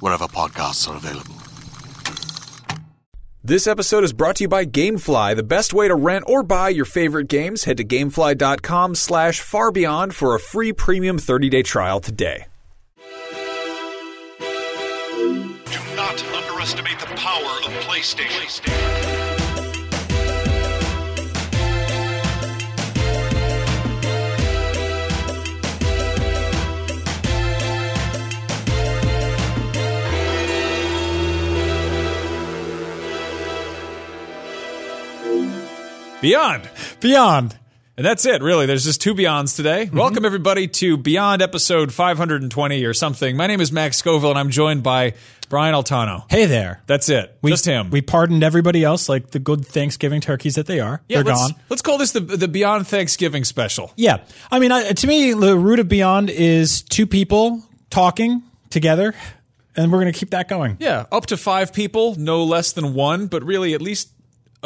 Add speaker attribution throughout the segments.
Speaker 1: wherever podcasts are available.
Speaker 2: This episode is brought to you by GameFly, the best way to rent or buy your favorite games. Head to gamefly.com slash farbeyond for a free premium 30-day trial today.
Speaker 3: Do not underestimate the power of PlayStation.
Speaker 2: Beyond.
Speaker 4: Beyond.
Speaker 2: And that's it, really. There's just two Beyonds today.
Speaker 4: Mm-hmm.
Speaker 2: Welcome, everybody, to Beyond episode 520 or something. My name is Max Scoville, and I'm joined by Brian Altano.
Speaker 4: Hey there.
Speaker 2: That's it.
Speaker 4: We,
Speaker 2: just him.
Speaker 4: We pardoned everybody else like the good Thanksgiving turkeys that they are.
Speaker 2: yeah,
Speaker 4: They're
Speaker 2: let's,
Speaker 4: gone.
Speaker 2: Let's call this the, the Beyond Thanksgiving special.
Speaker 4: Yeah. I mean, I, to me, the root of Beyond is two people talking together, and we're going to keep that going.
Speaker 2: Yeah, up to five people, no less than one, but really at least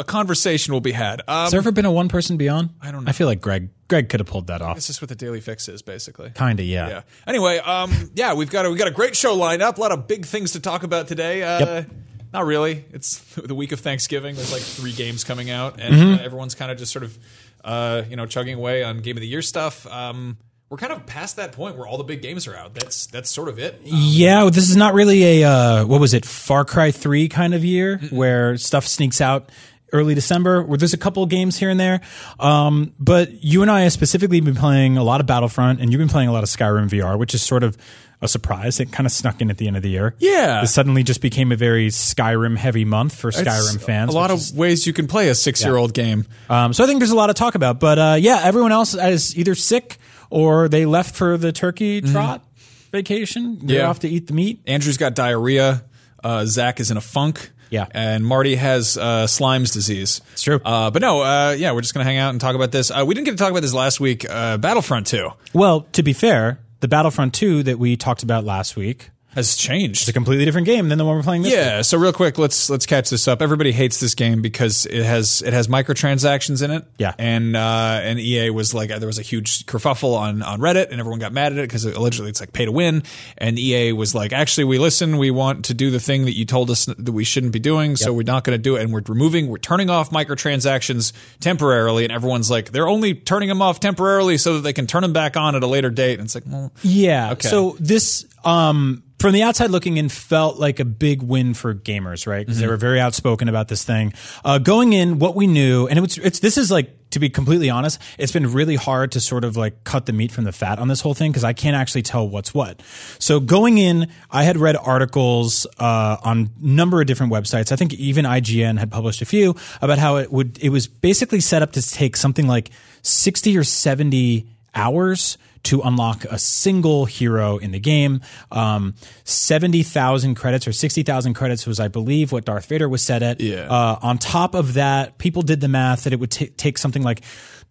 Speaker 2: a conversation will be had. Um,
Speaker 4: Has there ever been a one person Beyond?
Speaker 2: I don't know.
Speaker 4: I feel like Greg Greg could have pulled that off.
Speaker 2: This is what the Daily Fix is, basically.
Speaker 4: Kinda, yeah.
Speaker 2: Yeah. Anyway, um, yeah, we've got a, we got a great show lined up. A lot of big things to talk about today. Uh,
Speaker 4: Yep.
Speaker 2: Not really. It's the week of Thanksgiving. There's like three games coming out, and
Speaker 4: Mm-hmm.
Speaker 2: uh, everyone's kind of just sort of, uh, you know, chugging away on Game of the Year stuff. Um, we're kind of past that point where all the big games are out. That's that's sort of it.
Speaker 4: Yeah, this is not really a uh, what was it, Far Cry Three kind of year where stuff sneaks out early December. Where there's a couple of games here and there, um, but you and I have specifically been playing a lot of Battlefront, and you've been playing a lot of Skyrim VR, which is sort of a surprise. It kind of snuck in at the end of the year.
Speaker 2: Yeah.
Speaker 4: it suddenly just became a very Skyrim heavy month for Skyrim
Speaker 2: It's
Speaker 4: fans.
Speaker 2: A lot of
Speaker 4: is-
Speaker 2: ways you can play a six year old game.
Speaker 4: um, so I think there's a lot to talk about. But uh, yeah, everyone else is either sick or they left for the turkey trot vacation. They're
Speaker 2: Mm-hmm. Yeah.
Speaker 4: off to eat the meat.
Speaker 2: Andrew's got diarrhea. Uh, Zach is in a funk.
Speaker 4: Yeah.
Speaker 2: And Marty has uh, Slime's disease. It's
Speaker 4: true.
Speaker 2: Uh, but no, uh, yeah, we're just going to hang out and talk about this. Uh, we didn't get to talk about this last week. Uh, Battlefront 2
Speaker 4: Well, to be fair, the Battlefront 2 that we talked about last week
Speaker 2: has changed.
Speaker 4: It's a completely different game than the one we're playing this week.
Speaker 2: Yeah, so real quick, let's let's catch this up. Everybody hates this game because it has it has microtransactions in it.
Speaker 4: Yeah.
Speaker 2: and uh, and EA was like there was a huge kerfuffle on on Reddit, and everyone got mad at it because allegedly it's like pay to win. And EA was like, actually, we listen, we want to do the thing that you told us that we shouldn't be doing, so we're not going to do it, and we're removing, we're turning off microtransactions temporarily. And everyone's like, they're only turning them off temporarily so that they can turn them back on at a later date. And it's like, well,
Speaker 4: Yeah.
Speaker 2: Okay.
Speaker 4: So this, um, from the outside looking in, felt like a big win for gamers, right? Because they
Speaker 2: Mm-hmm.
Speaker 4: were very outspoken about this thing. Uh, going in, what we knew, and it was, it's this is like to be completely honest, it's been really hard to sort of like cut the meat from the fat on this whole thing because I can't actually tell what's what. So going in, I had read articles uh, on a number of different websites. I think even IGN had published a few about how it would. It was basically set up to take something like sixty or seventy hours to unlock a single hero in the game. Um, 70,000 credits or 60,000 credits was, I believe, what Darth Vader was set at.
Speaker 2: Yeah.
Speaker 4: Uh, on top of that, people did the math that it would ta take something like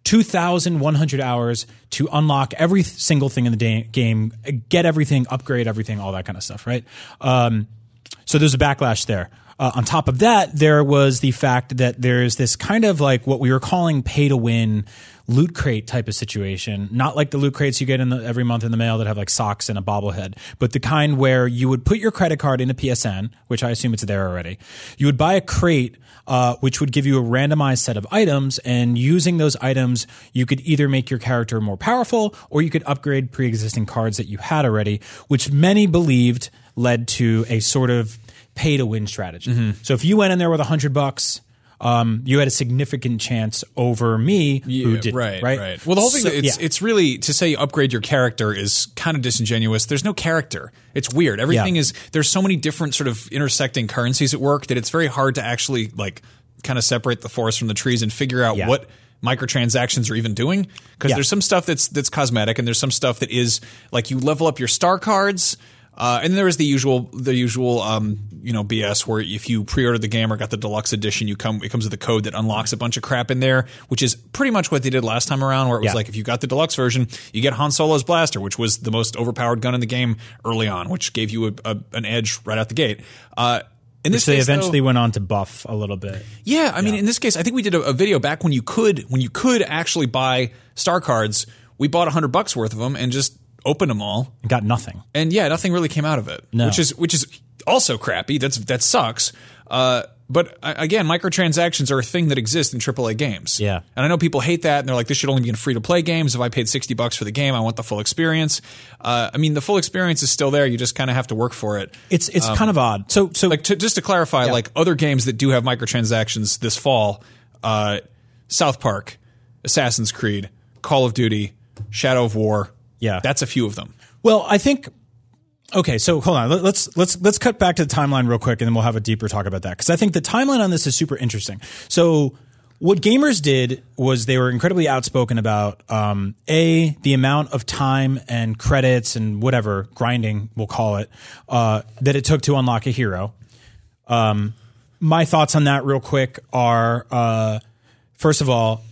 Speaker 4: 2,100 hours to unlock every single thing in the da- game, get everything, upgrade everything, all that kind of stuff, right? Um, so there's a backlash there. Uh, on top of that, there was the fact that there's this kind of like what we were calling pay to win loot crate type of situation, not like the loot crates you get in the, every month in the mail that have like socks and a bobblehead, but the kind where you would put your credit card into PSN, which I assume it's there already. You would buy a crate, uh, which would give you a randomized set of items, and using those items, you could either make your character more powerful or you could upgrade pre-existing cards that you had already, which many believed led to a sort of pay to win strategy. So if you went in there with a hundred bucks, um, you had a significant chance over me who
Speaker 2: Yeah,
Speaker 4: did
Speaker 2: right,
Speaker 4: right,
Speaker 2: Well, the whole thing
Speaker 4: So-
Speaker 2: it's
Speaker 4: yeah.
Speaker 2: it's really to say upgrade your character is kind of disingenuous. There's no character. It's weird. Everything
Speaker 4: Yeah.
Speaker 2: is there's so many different sort of intersecting currencies at work that it's very hard to actually like kind of separate the forest from the trees and figure out what microtransactions are even doing because
Speaker 4: Yeah.
Speaker 2: there's some stuff that's that's cosmetic and there's some stuff that is like you level up your star cards uh, and there is the usual the usual um, you know BS where if you pre-order the game or got the deluxe edition you come it comes with a code that unlocks a bunch of crap in there which is pretty much what they did last time around where it was
Speaker 4: Yeah.
Speaker 2: like if you got the deluxe version you get Han Solo's blaster which was the most overpowered gun in the game early on which gave you a, a, an edge right out the gate uh, in this
Speaker 4: Which they
Speaker 2: case, though-
Speaker 4: eventually went on to buff a little bit.
Speaker 2: yeah, I mean, in this case, I think we did a, a video back when you could when you could actually buy star cards. We bought a hundred bucks worth of them and just opened them all,
Speaker 4: Got nothing.
Speaker 2: and yeah, nothing really came out of it.
Speaker 4: No.
Speaker 2: which is which is also crappy. That's that sucks. Uh, but uh, again, microtransactions are a thing that exists in AAA games.
Speaker 4: Yeah.
Speaker 2: and I know people hate that, and they're like, "This should only be in free to play games." If I paid sixty bucks for the game, I want the full experience. Uh, I mean, the full experience is still there. You just kind of have to work for it.
Speaker 4: It's it's kind of odd. So so
Speaker 2: Um, Like to, just to clarify, like other games that do have microtransactions this fall, uh, South Park, Assassin's Creed, Call of Duty, Shadow of War.
Speaker 4: Yeah.
Speaker 2: that's a few of them.
Speaker 4: Well, I think. Okay, so hold on. Let- Let's let's let's cut back to the timeline real quick, and then we'll have a deeper talk about that because I think the timeline on this is super interesting. So, what gamers did was they were incredibly outspoken about um, a the amount of time and credits and whatever grinding we'll call it uh, that it took to unlock a hero. Um, my thoughts on that, real quick, are uh, first of all,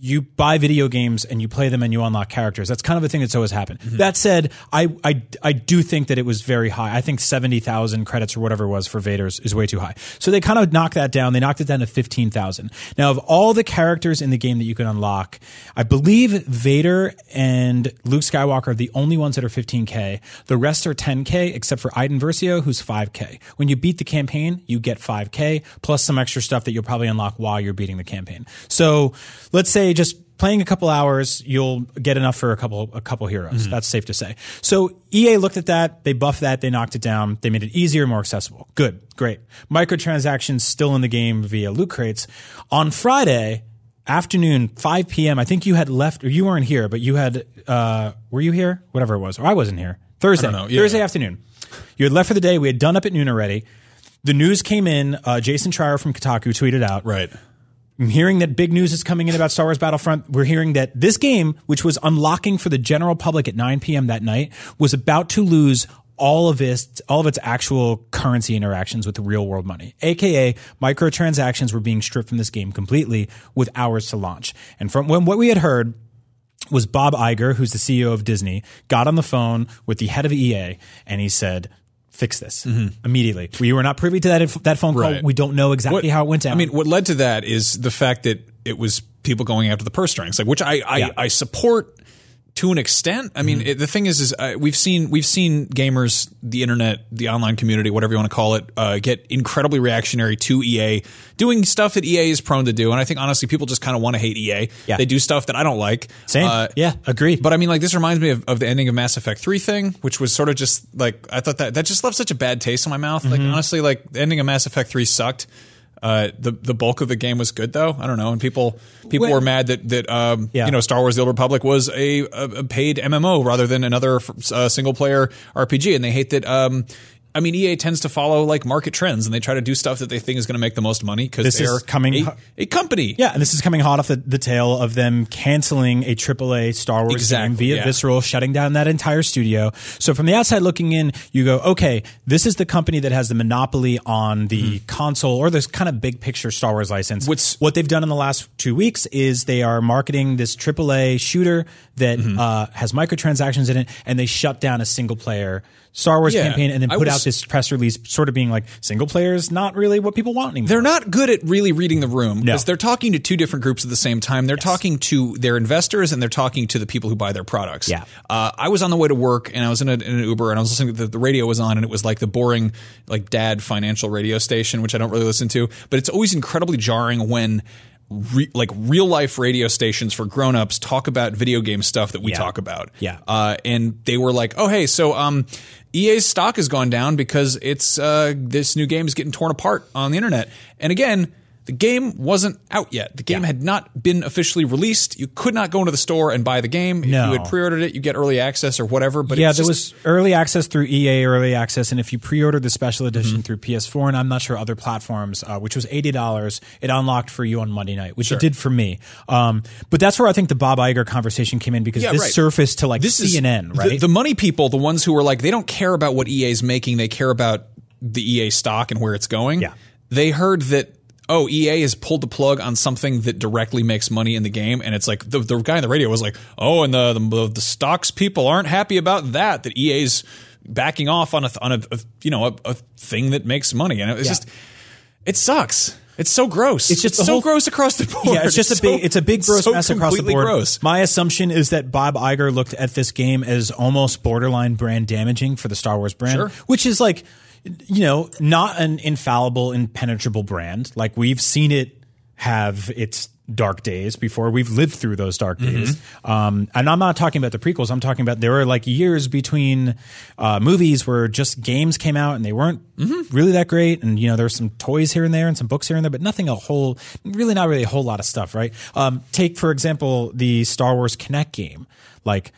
Speaker 4: you buy video games and you play them and you unlock characters. That's kind of a thing that's always happened. Mm-hmm. That said, I, I I do think that it was very high. I think seventy thousand credits or whatever it was for Vader's is way too high. So they kind of knocked that down. They knocked it down to fifteen thousand. Now, of all the characters in the game that you can unlock, I believe Vader and Luke Skywalker are the only ones that are fifteen k. The rest are ten k, except for Iden Versio, who's five k. When you beat the campaign, you get five k plus some extra stuff that you'll probably unlock while you're beating the campaign. So let's say just playing a couple hours, you'll get enough for a couple a couple heroes. That's safe to say. So EA looked at that, they buffed that, they knocked it down, they made it easier, more accessible. Good, great. Microtransactions still in the game via loot crates. On Friday afternoon, 5 p.m. I think you had left, or you weren't here, but you had. Uh, were you here? Whatever it was, or I wasn't here. Thursday,
Speaker 2: yeah.
Speaker 4: Thursday afternoon. You had left for the day. We had done up at noon already. The news came in. Uh, Jason Schreier from Kotaku tweeted out.
Speaker 2: Right.
Speaker 4: I'm hearing that big news is coming in about Star Wars Battlefront. We're hearing that this game, which was unlocking for the general public at 9 p.m. that night, was about to lose all of its all of its actual currency interactions with the real world money. AKA microtransactions were being stripped from this game completely with hours to launch. And from when what we had heard was Bob Iger, who's the CEO of Disney, got on the phone with the head of EA and he said, "Fix this immediately." We were not privy to that inf- that phone call.
Speaker 2: Mm-hmm. Right.
Speaker 4: We don't know exactly how it went down.
Speaker 2: I mean, what led to that is the fact that it was people going after the purse strings, like which I I,
Speaker 4: Yeah. Mm-hmm.
Speaker 2: I support to an extent. I mean, it, the thing is, is uh, we've seen we've seen gamers, the internet, the online community, whatever you want to call it, uh, get incredibly reactionary to EA doing stuff that EA is prone to do, and I think honestly, people just kind of want to hate EA.
Speaker 4: Yeah.
Speaker 2: They do stuff that I don't like.
Speaker 4: Same.
Speaker 2: Uh,
Speaker 4: yeah, agree.
Speaker 2: but I mean, like this reminds me of, of the ending of Mass Effect Three thing, which was sort of just like I thought that that just left such a bad taste in my mouth. Like
Speaker 4: Mm-hmm.
Speaker 2: honestly, like the ending of Mass Effect Three sucked. Uh, the the bulk of the game was good though. I don't know, and people people
Speaker 4: Well-
Speaker 2: were mad that that um,
Speaker 4: Yeah.
Speaker 2: you know Star Wars: The Old Republic was a, a, a paid MMO rather than another uh, single player RPG, and they hate that. Um, I mean, EA tends to follow like market trends, and they try to do stuff that they think is going to make the most money because
Speaker 4: This is
Speaker 2: they're
Speaker 4: coming-
Speaker 2: a, a company.
Speaker 4: Yeah, and this is coming hot off the, the tail of them canceling a AAA Star Wars
Speaker 2: Exactly,
Speaker 4: game via
Speaker 2: yeah.
Speaker 4: Visceral, shutting down that entire studio. So from the outside looking in, you go, okay, this is the company that has the monopoly on the console or this kind of big picture Star Wars license.
Speaker 2: What's-
Speaker 4: what they've done in the last two weeks is they are marketing this AAA shooter that
Speaker 2: Mm-hmm.
Speaker 4: uh, has microtransactions in it, and they shut down a single player Star Wars
Speaker 2: Yeah,
Speaker 4: campaign and then put
Speaker 2: was-
Speaker 4: out this press release sort of being like single player is not really what people want anymore.
Speaker 2: They're not good at really reading the room because
Speaker 4: No.
Speaker 2: they're talking to two different groups at the same time. They're talking to their investors and they're talking to the people who buy their products.
Speaker 4: Yeah.
Speaker 2: Uh, I was on the way to work and I was in, a, in an Uber and I was listening to the, the radio was on and it was like the boring, like dad financial radio station, which I don't really listen to. But it's always incredibly jarring when. Re, like real life radio stations for grown-ups talk about video game stuff that we
Speaker 4: Yeah.
Speaker 2: talk about.
Speaker 4: Yeah.
Speaker 2: Uh, and they were like, "Oh, hey, so um, EA's stock has gone down because it's uh, this new game is getting torn apart on the internet." And again, the game wasn't out yet. The game
Speaker 4: Yeah.
Speaker 2: had not been officially released. You could not go into the store and buy the game. If
Speaker 4: No.
Speaker 2: you had pre-ordered it, you get early access or whatever. But
Speaker 4: yeah, there
Speaker 2: just-
Speaker 4: was early access through EA early access, and if you pre-ordered the special
Speaker 2: Mm-hmm.
Speaker 4: edition through PS4 and I'm not sure other platforms, uh, which was eighty dollars, it unlocked for you on Monday night, which it did for me. Um, but that's where I think the Bob Iger conversation came in because
Speaker 2: Yeah,
Speaker 4: this
Speaker 2: right.
Speaker 4: surfaced to like
Speaker 2: this
Speaker 4: CNN,
Speaker 2: the-
Speaker 4: right?
Speaker 2: The, money people, the ones who were like, they don't care about what EA is making. They care about the EA stock and where it's going.
Speaker 4: Yeah.
Speaker 2: They heard that, oh, EA has pulled the plug on something that directly makes money in the game. And it's like, the, the guy on the radio was like, oh, and the, the, the stocks people aren't happy about that, that EA's backing off on a, on a, a you know, a, a thing that makes money. And it's
Speaker 4: Yeah.
Speaker 2: just, it sucks. It's so gross.
Speaker 4: It's just the
Speaker 2: so
Speaker 4: whole-
Speaker 2: gross across the board.
Speaker 4: Yeah, it's just a
Speaker 2: so-
Speaker 4: big, it's a big gross
Speaker 2: so
Speaker 4: mess across the board.
Speaker 2: Gross.
Speaker 4: My assumption is that Bob Iger looked at this game as almost borderline brand damaging for the Star Wars brand,
Speaker 2: Sure.
Speaker 4: which is like, you know, not an infallible, impenetrable brand. Like we've seen it have its dark days before. We've lived through those dark
Speaker 2: Mm-hmm.
Speaker 4: days. Um, and I'm not talking about the prequels. I'm talking about there were like years between uh, movies where just games came out and they weren't
Speaker 2: Mm-hmm.
Speaker 4: really that great. And, you know, there's some toys here and there and some books here and there, but nothing a whole, really not really a whole lot of stuff, right? Um, take, for example, the Star Wars Kinect game. Like,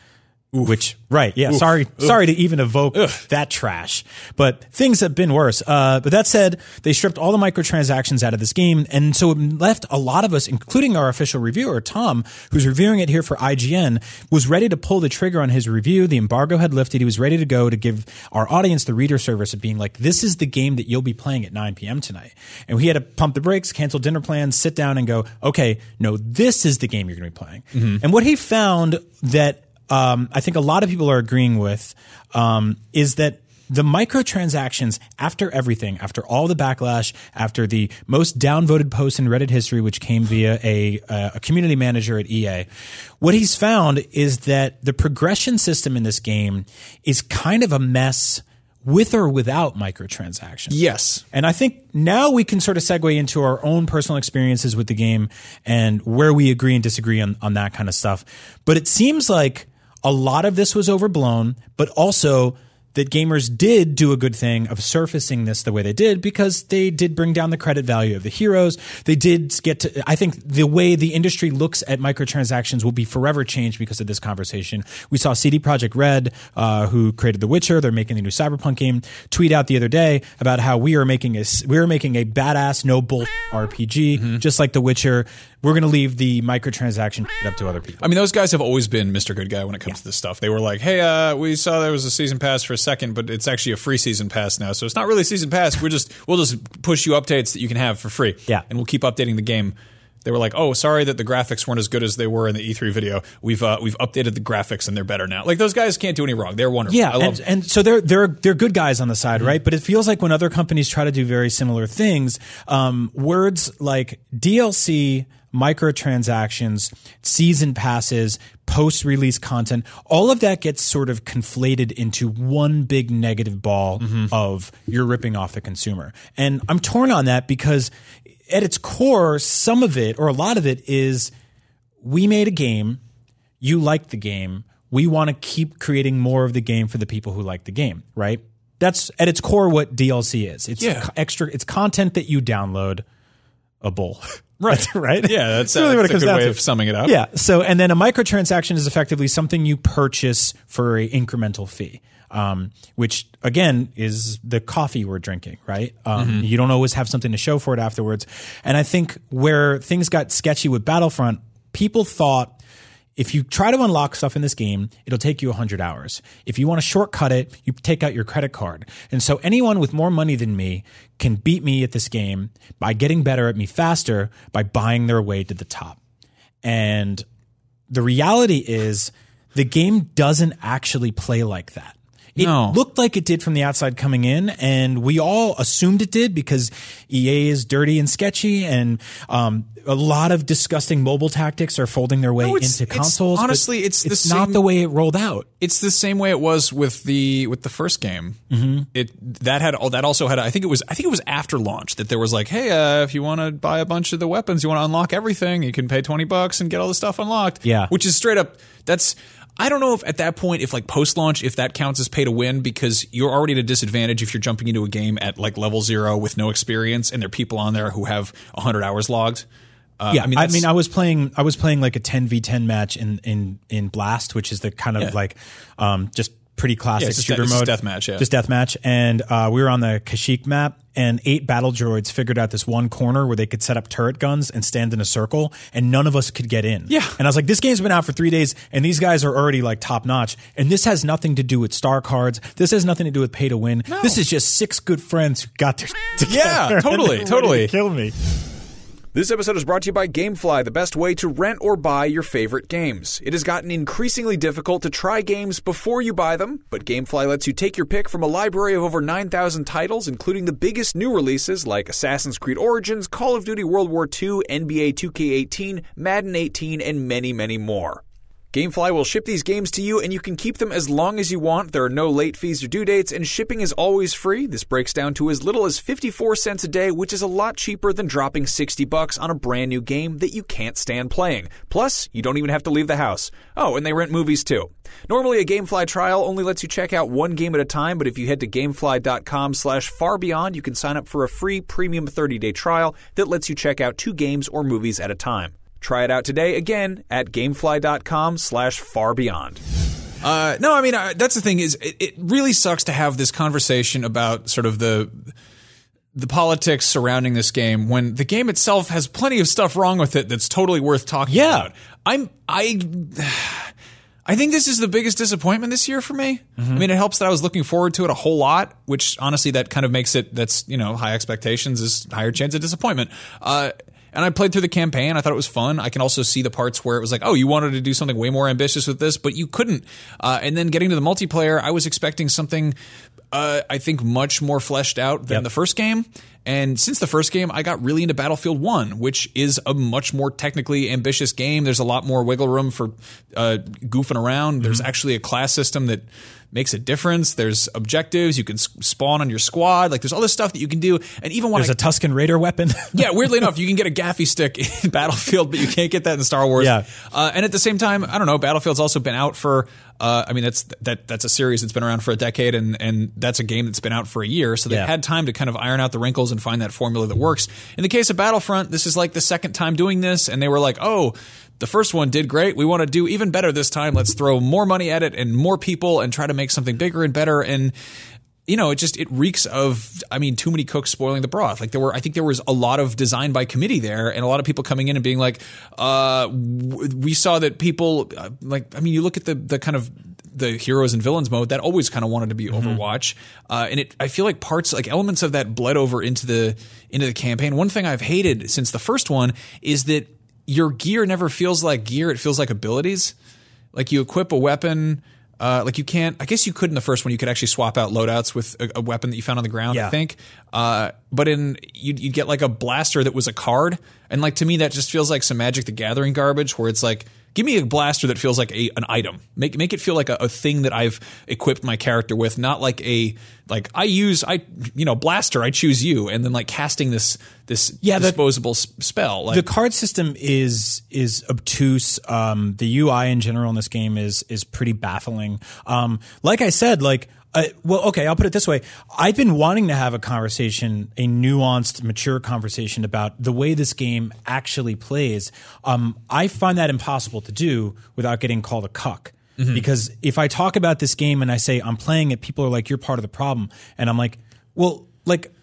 Speaker 4: which right yeah sorry sorry to even evoke that trash. But things have been worse. Uh, but that said they stripped all the microtransactions out of this game and so it left a lot of us including our official reviewer tom who's reviewing it here for ign was ready to pull the trigger on his review. The embargo had lifted. He was ready to go to give our audience the reader service of being like this is the game that you'll be playing at 9 p.m tonight. And we had to pump the brakes cancel dinner plans sit down and go okay no this is the game you're going to be playing. And what he found that um, I think a lot of people are agreeing with um, is that the microtransactions after everything, after all the backlash, after the most downvoted post in Reddit history, which came via a, a community manager at EA, what he's found is that the progression system in this game is kind of a mess with or without microtransactions.
Speaker 2: Yes.
Speaker 4: And I think now we can sort of segue into our own personal experiences with the game and where we agree and disagree on, on that kind of stuff. But it seems like a lot of this was overblown, but also that gamers did do a good thing of surfacing this the way they did because they did bring down the credit value of the heroes. They did get to, I think the way the industry looks at microtransactions will be forever changed because of this conversation. We saw CD Projekt Red, uh, who created The Witcher, they're making the new Cyberpunk game, tweet out the other day about how we are making a, we are making a badass no bull RPG, just like The Witcher. We're going to leave the microtransaction up to other people.
Speaker 2: I mean, those guys have always been Mr. Good Guy when it comes to this stuff. They were like, "Hey, uh, we saw there was a season pass for a second, but it's actually a free season pass now. So it's not really a season pass. We're just we'll just push you updates that you can have for free.
Speaker 4: Yeah.
Speaker 2: and we'll keep updating the game." They were like, "Oh, sorry that the graphics weren't as good as they were in the E3 video. We've uh, we've updated the graphics and they're better now. Like those guys can't do any wrong. They're wonderful.
Speaker 4: Yeah, and, and so they're they're they're good guys on the side, right? But it feels like when other companies try to do very similar things, um, words like DLC, microtransactions, season passes, post-release content, all of that gets sort of conflated into one big negative ball mm-hmm. of you're ripping off the consumer. And I'm torn on that because at its core, some of it or a lot of it is we made a game you like the game. We want to keep creating more of the game for the people who like the game, right? That's at its core what DLC is. It's
Speaker 2: Yeah.
Speaker 4: extra. It's content that you download. A bull,
Speaker 2: Right.
Speaker 4: right?
Speaker 2: Yeah, that's,
Speaker 4: really
Speaker 2: uh,
Speaker 4: what it
Speaker 2: that's a
Speaker 4: comes
Speaker 2: good
Speaker 4: down
Speaker 2: way
Speaker 4: to.
Speaker 2: of summing it up.
Speaker 4: Yeah. So, and then a microtransaction is effectively something you purchase for an incremental fee. Um, which again is the coffee we're drinking, right? Um,
Speaker 2: Mm-hmm.
Speaker 4: You don't always have something to show for it afterwards. And I think where things got sketchy with Battlefront, people thought if you try to unlock stuff in this game, it'll take you 100 hours. If you want to shortcut it, you take out your credit card. And so anyone with more money than me can beat me at this game by getting better at me faster by buying their way to the top. And the reality is the game doesn't actually play like that. It
Speaker 2: No.
Speaker 4: looked like it did from the outside coming in, and we all assumed it did because EA is dirty and sketchy, and um, a lot of disgusting mobile tactics are folding their way
Speaker 2: No, it's-
Speaker 4: into consoles. but
Speaker 2: honestly, it's the
Speaker 4: not
Speaker 2: same-
Speaker 4: the way it rolled out.
Speaker 2: it's the same way it was with the with the first game. Mm-hmm. It that had that also had I think it was I think it was after launch that there was like, hey, uh, if you want to buy a bunch of the weapons, you want to unlock everything, you can pay twenty bucks and get all the stuff unlocked.
Speaker 4: Yeah.
Speaker 2: which is straight up. That's I don't know if at that point if like post launch if that counts as pay to win because you're already at a disadvantage if you're jumping into a game at like level zero with no experience and there are people on there who have hundred hours logged. Uh,
Speaker 4: yeah, I mean, I,
Speaker 2: that's-
Speaker 4: was playing. I was playing like a ten v ten match in in in Blast, which is the kind of
Speaker 2: Yeah.
Speaker 4: like um, just pretty classic
Speaker 2: just
Speaker 4: shooter
Speaker 2: de-
Speaker 4: mode,
Speaker 2: just deathmatch, yeah.
Speaker 4: just deathmatch. And uh, we were on the Kashyyyk map, and eight battle droids figured out this one corner where they could set up turret guns and stand in a circle, and none of us could get in.
Speaker 2: Yeah.
Speaker 4: and I was like, this game's been out for three days, and these guys are already like top notch. And this has nothing to do with star cards. This has nothing to do with pay to win. This is just six good friends who got their together.
Speaker 2: Yeah, totally,
Speaker 4: they're ready to
Speaker 2: totally.
Speaker 4: kill me.
Speaker 5: This episode is brought to you by Gamefly, the best way to rent or buy your favorite games. It has gotten increasingly difficult to try games before you buy them, but Gamefly lets you take your pick from a library of over 9,000 titles, including the biggest new releases like Assassin's Creed Origins, Call of Duty World War II, NBA 2K18, Madden 18, and many, many more. Gamefly will ship these games to you and you can keep them as long as you want. There are no late fees or due dates and shipping is always free. This breaks down to as little as 54 cents a day, which is a lot cheaper than dropping 60 bucks on a brand new game that you can't stand playing. Plus, you don't even have to leave the house. Oh, and they rent movies too. Normally a Gamefly trial only lets you check out one game at a time, but if you head to gamefly.com slash farbeyond, you can sign up for a free premium 30-day trial that lets you check out two games or movies at a time. Try it out today again at gamefly.com slash far beyond.
Speaker 2: Uh, no, I mean uh, that's the thing is it, it really sucks to have this conversation about sort of the the politics surrounding this game when the game itself has plenty of stuff wrong with it that's totally worth talking
Speaker 4: Yeah.
Speaker 2: about. I'm I I think this is the biggest disappointment this year for me. I mean, it helps that I was looking forward to it a whole lot, which honestly that kind of makes it that's, you know, high expectations is higher chance of disappointment. Uh and I played through the campaign. I thought it was fun. I can also see the parts where it was like, oh, you wanted to do something way more ambitious with this, but you couldn't. Uh, and then getting to the multiplayer, I was expecting something, uh, I think, much more fleshed out than
Speaker 4: Yep.
Speaker 2: the first game. And since the first game, I got really into Battlefield 1, which is a much more technically ambitious game. There's a lot more wiggle room for uh, goofing around.
Speaker 4: Mm-hmm.
Speaker 2: There's actually a class system that makes a difference. There's objectives. You can s- spawn on your squad. Like, there's all this stuff that you can do. And even when
Speaker 4: There's
Speaker 2: I
Speaker 4: a Tusken Raider weapon.
Speaker 2: yeah, weirdly enough, you can get a gaffi stick in Battlefield, but you can't get that in Star Wars.
Speaker 4: Yeah.
Speaker 2: Uh, and at the same time, I don't know. Battlefield's also been out for. Uh, I mean, that's that that's a series that's been around for a decade, and and that's a game that's been out for a year. So they've
Speaker 4: Yeah.
Speaker 2: had time to kind of iron out the wrinkles and find that formula that works. In the case of Battlefront, this is like the second time doing this, and they were like, oh. The first one did great. We want to do even better this time. Let's throw more money at it and more people and try to make something bigger and better. And you know, it just it reeks of I mean, too many cooks spoiling the broth. Like there were I think there was a lot of design by committee there and a lot of people coming in and being like, uh w- we saw that people uh, like I mean, you look at the the kind of the heroes and villains mode that always kind of wanted to be Overwatch, uh, and it I feel like parts like elements of that bled over into the into the campaign. One thing I've hated since the first one is that your gear never feels like gear; it feels like abilities. Like you equip a weapon. Uh, like you can't. I guess you could in the first one. You could actually swap out loadouts with a, a weapon that you found on the ground. I think. Uh, but in you you get like a blaster that was a card, and like to me that just feels like some Magic the Gathering garbage, where it's like. Give me a blaster that feels like a an item. Make make it feel like a, a thing that I've equipped my character with, not like a like I use I you know blaster. I choose you, and then like casting this this
Speaker 4: Yeah, the-
Speaker 2: disposable s- spell. Like
Speaker 4: the card system is is obtuse. Um, the UI in general in this game is is pretty baffling. Um, like I said, like. Uh, well, okay, I'll put it this way. I've been wanting to have a conversation, a nuanced, mature conversation about the way this game actually plays. Um, I find that impossible to do without getting called a cuck. Because if I talk about this game and I say I'm playing it, people are like, "You're part of the problem," and I'm like, "Well, like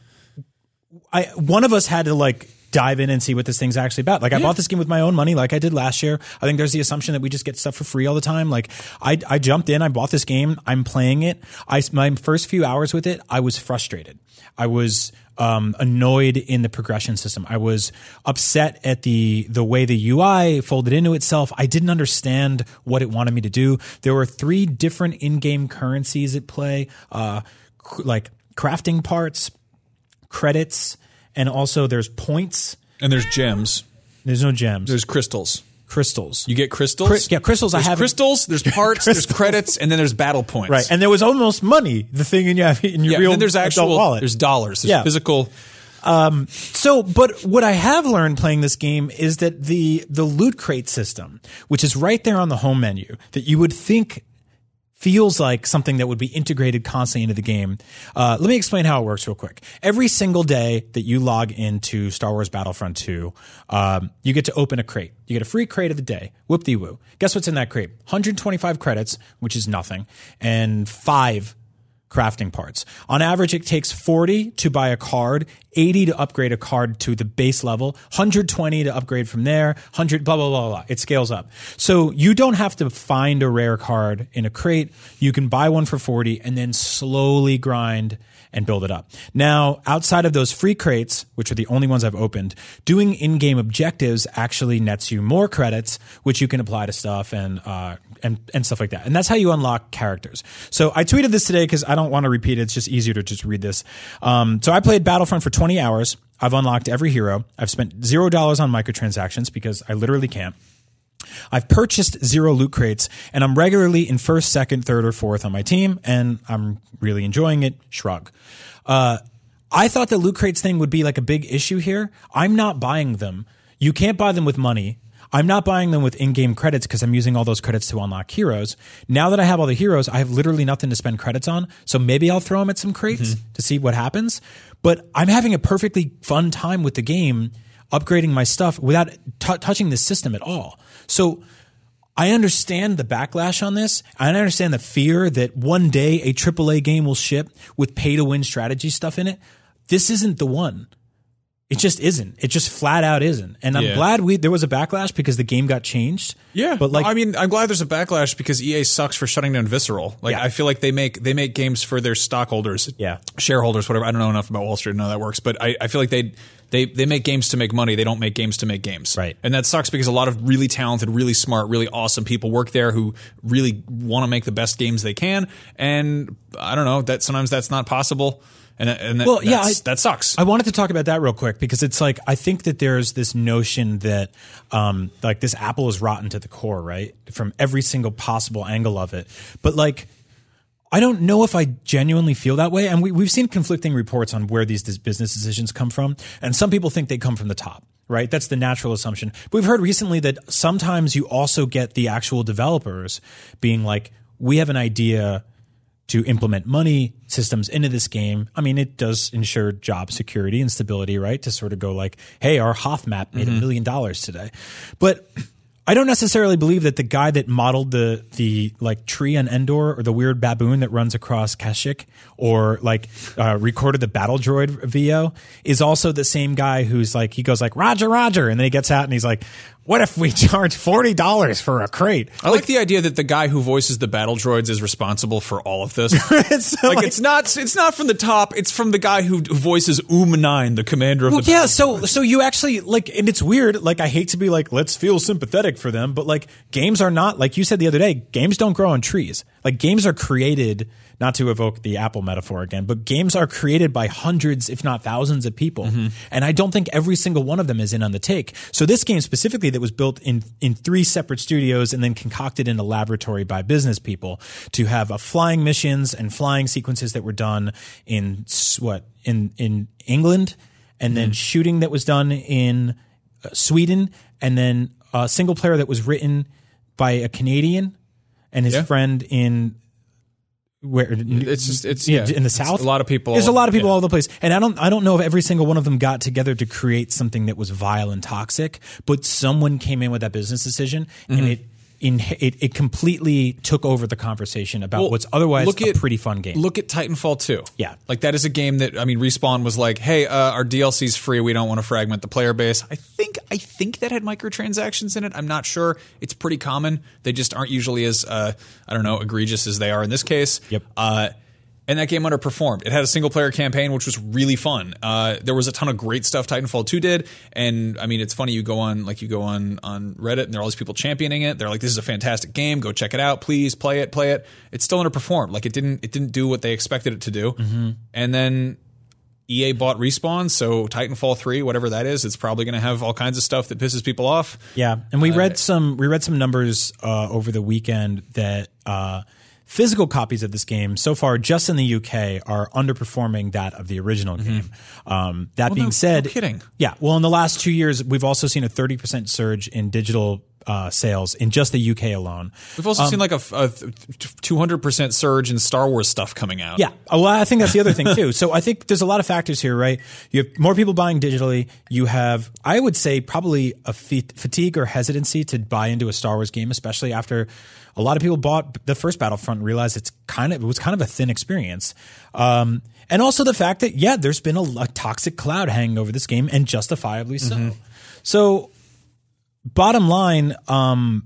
Speaker 4: I one of us had to like dive in and see what this thing's actually about. Like I bought this game with my own money, like I did last year. I think there's the assumption that we just get stuff for free all the time. Like I, I jumped in, I bought this game, I'm playing it. I my first few hours with it, I was frustrated. I was um, annoyed in the progression system. I was upset at the the way the UI folded into itself. I didn't understand what it wanted me to do. There were three different in-game currencies at play, uh, cr- like crafting parts, credits, and also there's points.
Speaker 2: And there's gems.
Speaker 4: There's no gems.
Speaker 2: There's crystals.
Speaker 4: crystals.
Speaker 2: You get crystals.
Speaker 4: Cry- yeah, crystals I
Speaker 2: There's
Speaker 4: haven't-
Speaker 2: crystals. There's parts. There's credits, and then there's battle points.
Speaker 4: right, and there was almost money. The thing in your in your
Speaker 2: Yeah,
Speaker 4: real
Speaker 2: then there's actual.
Speaker 4: wallet.
Speaker 2: There's dollars. There's
Speaker 4: Yeah.
Speaker 2: physical.
Speaker 4: Um, so, but what I have learned playing this game is that the the loot crate system, which is right there on the home menu, that you would think feels like something that would be integrated constantly into the game. Uh, let me explain how it works real quick. Every single day that you log into Star Wars Battlefront 2, um, you get to open a crate. You get a free crate of the day. Whoop de woo. Guess what's in that crate? 125 credits, which is nothing, and five crafting parts. On average, it takes 40 to buy a card, 80 to upgrade a card to the base level, 120 to upgrade from there, 100, blah, blah, blah, blah. It scales up. So you don't have to find a rare card in a crate. You can buy one for 40 and then slowly grind and build it up. Now, outside of those free crates, which are the only ones I've opened, doing in-game objectives actually nets you more credits, which you can apply to stuff and uh, and and stuff like that. And that's how you unlock characters. So I tweeted this today because I don't want to repeat it. It's just easier to just read this. Um, so I played Battlefront for 20 hours. I've unlocked every hero. I've spent zero dollars on microtransactions because I literally can't. I've purchased zero loot crates and I'm regularly in first, second, third, or fourth on my team, and I'm really enjoying it. Shrug. Uh, I thought the loot crates thing would be like a big issue here. I'm not buying them. You can't buy them with money. I'm not buying them with in-game credits because I'm using all those credits to unlock heroes. Now that I have all the heroes, I have literally nothing to spend credits on. So maybe I'll throw them at some crates mm-hmm. to see what happens. But I'm having a perfectly fun time with the game, upgrading my stuff without t- touching the system at all. So I understand the backlash on this. I understand the fear that one day a AAA game will ship with pay to win strategy stuff in it. This isn't the one. It just isn't. It just flat out isn't. And I'm
Speaker 2: Yeah.
Speaker 4: glad we there was a backlash because the game got changed.
Speaker 2: Yeah,
Speaker 4: But like
Speaker 2: I mean, I'm glad there's a backlash because EA sucks for shutting down Visceral. Like,
Speaker 4: Yeah.
Speaker 2: I feel like they make they make games for their stockholders,
Speaker 4: Yeah.
Speaker 2: shareholders, whatever. I don't know enough about Wall Street to know how that works, but I, I feel like they they they make games to make money. They don't make games to make games,
Speaker 4: Right.
Speaker 2: And that sucks because a lot of really talented, really smart, really awesome people work there who really want to make the best games they can. And I don't know that sometimes that's not possible. And and that,
Speaker 4: Well, yeah, I-
Speaker 2: that sucks.
Speaker 4: I wanted to talk about that real quick because it's like I think that there's this notion that um, like this apple is rotten to the core, right? From every single possible angle of it. But like I don't know if I genuinely feel that way. And we, we've seen conflicting reports on where these, these business decisions come from. And some people think they come from the top, right? That's the natural assumption. But we've heard recently that sometimes you also get the actual developers being like, we have an idea to implement money systems into this game. I mean, it does ensure job security and stability, right? To sort of go like, hey, our Hoth map made a million dollars today. But I don't necessarily believe that the guy that modeled the the like tree on Endor or the weird baboon that runs across Kashyyyk or like uh, recorded the battle droid VO is also the same guy who's like he goes like Roger Roger and then he gets out and he's like what if we charge forty dollars for a crate?
Speaker 2: I like, the idea that the guy who voices the battle droids is responsible for all of this.
Speaker 4: It's
Speaker 2: like, it's not it's not from the top. It's from the guy who voices Oom Nine, the commander of
Speaker 4: Well,
Speaker 2: the.
Speaker 4: yeah. So, so you actually like, and it's weird. Like, I hate to be like, let's feel sympathetic for them, but like, games are not like you said the other day. Games don't grow on trees. Like, games are created. Not to evoke the Apple metaphor again, but games are created by hundreds, if not thousands, of people, and I don't think every single one of them is in on the take. So, this game specifically, that was built in in three separate studios and then concocted in a laboratory by business people to have a flying missions and flying sequences that were done in what in in England and then shooting that was done in uh, Sweden, and then a single player that was written by a Canadian and his
Speaker 2: Yeah.
Speaker 4: friend in where
Speaker 2: It's just it's yeah
Speaker 4: in the south.
Speaker 2: A lot of people.
Speaker 4: There's a lot of people
Speaker 2: yeah.
Speaker 4: all over the place, and I don't I don't know if every single one of them got together to create something that was vile and toxic, but someone came in with that business decision,
Speaker 2: Mm-hmm.
Speaker 4: and it in it, it completely took over the conversation about
Speaker 2: Well,
Speaker 4: what's otherwise
Speaker 2: look
Speaker 4: a
Speaker 2: at-
Speaker 4: pretty fun game.
Speaker 2: Look at Titanfall 2.
Speaker 4: Yeah.
Speaker 2: Like that is a game that I mean Respawn was like, "Hey, uh, our DLC's free. We don't want to fragment the player base." I think I think that had microtransactions in it. I'm not sure. It's pretty common. They just aren't usually as uh, I don't know, egregious as they are in this case.
Speaker 4: Yep.
Speaker 2: Uh and that game underperformed. It had a single player campaign, which was really fun. Uh, there was a ton of great stuff Titanfall 2 did. And I mean, it's funny. You go on, like, you go on, on Reddit and there are all these people championing it. They're like, this is a fantastic game. Go check it out. Please play it, play it. It still underperformed. Like, it didn't, it didn't do what they expected it to do. And then EA bought Respawn. So Titanfall 3, whatever that is, it's probably going to have all kinds of stuff that pisses people off.
Speaker 4: Yeah, and we read some we read some numbers uh, over the weekend that uh, physical copies of this game so far just in the UK are underperforming that of the original game. Um, that being
Speaker 2: no-
Speaker 4: said,
Speaker 2: no kidding.
Speaker 4: Yeah, well, in the last two years, we've also seen a thirty percent surge in digital uh, sales in just the UK alone.
Speaker 2: We've also seen like a, a 200% surge in Star Wars stuff coming out.
Speaker 4: Yeah. Oh, Well, I think that's the other thing too. So I think there's a lot of factors here, right? You have more people buying digitally. You have, I would say, probably a fa- fatigue or hesitancy to buy into a Star Wars game, especially after a lot of people bought the first Battlefront and realized it's kind of it was kind of a thin experience. Um, and also the fact that yeah, there's been a, a toxic cloud hanging over this game, and justifiably so. So bottom line, um,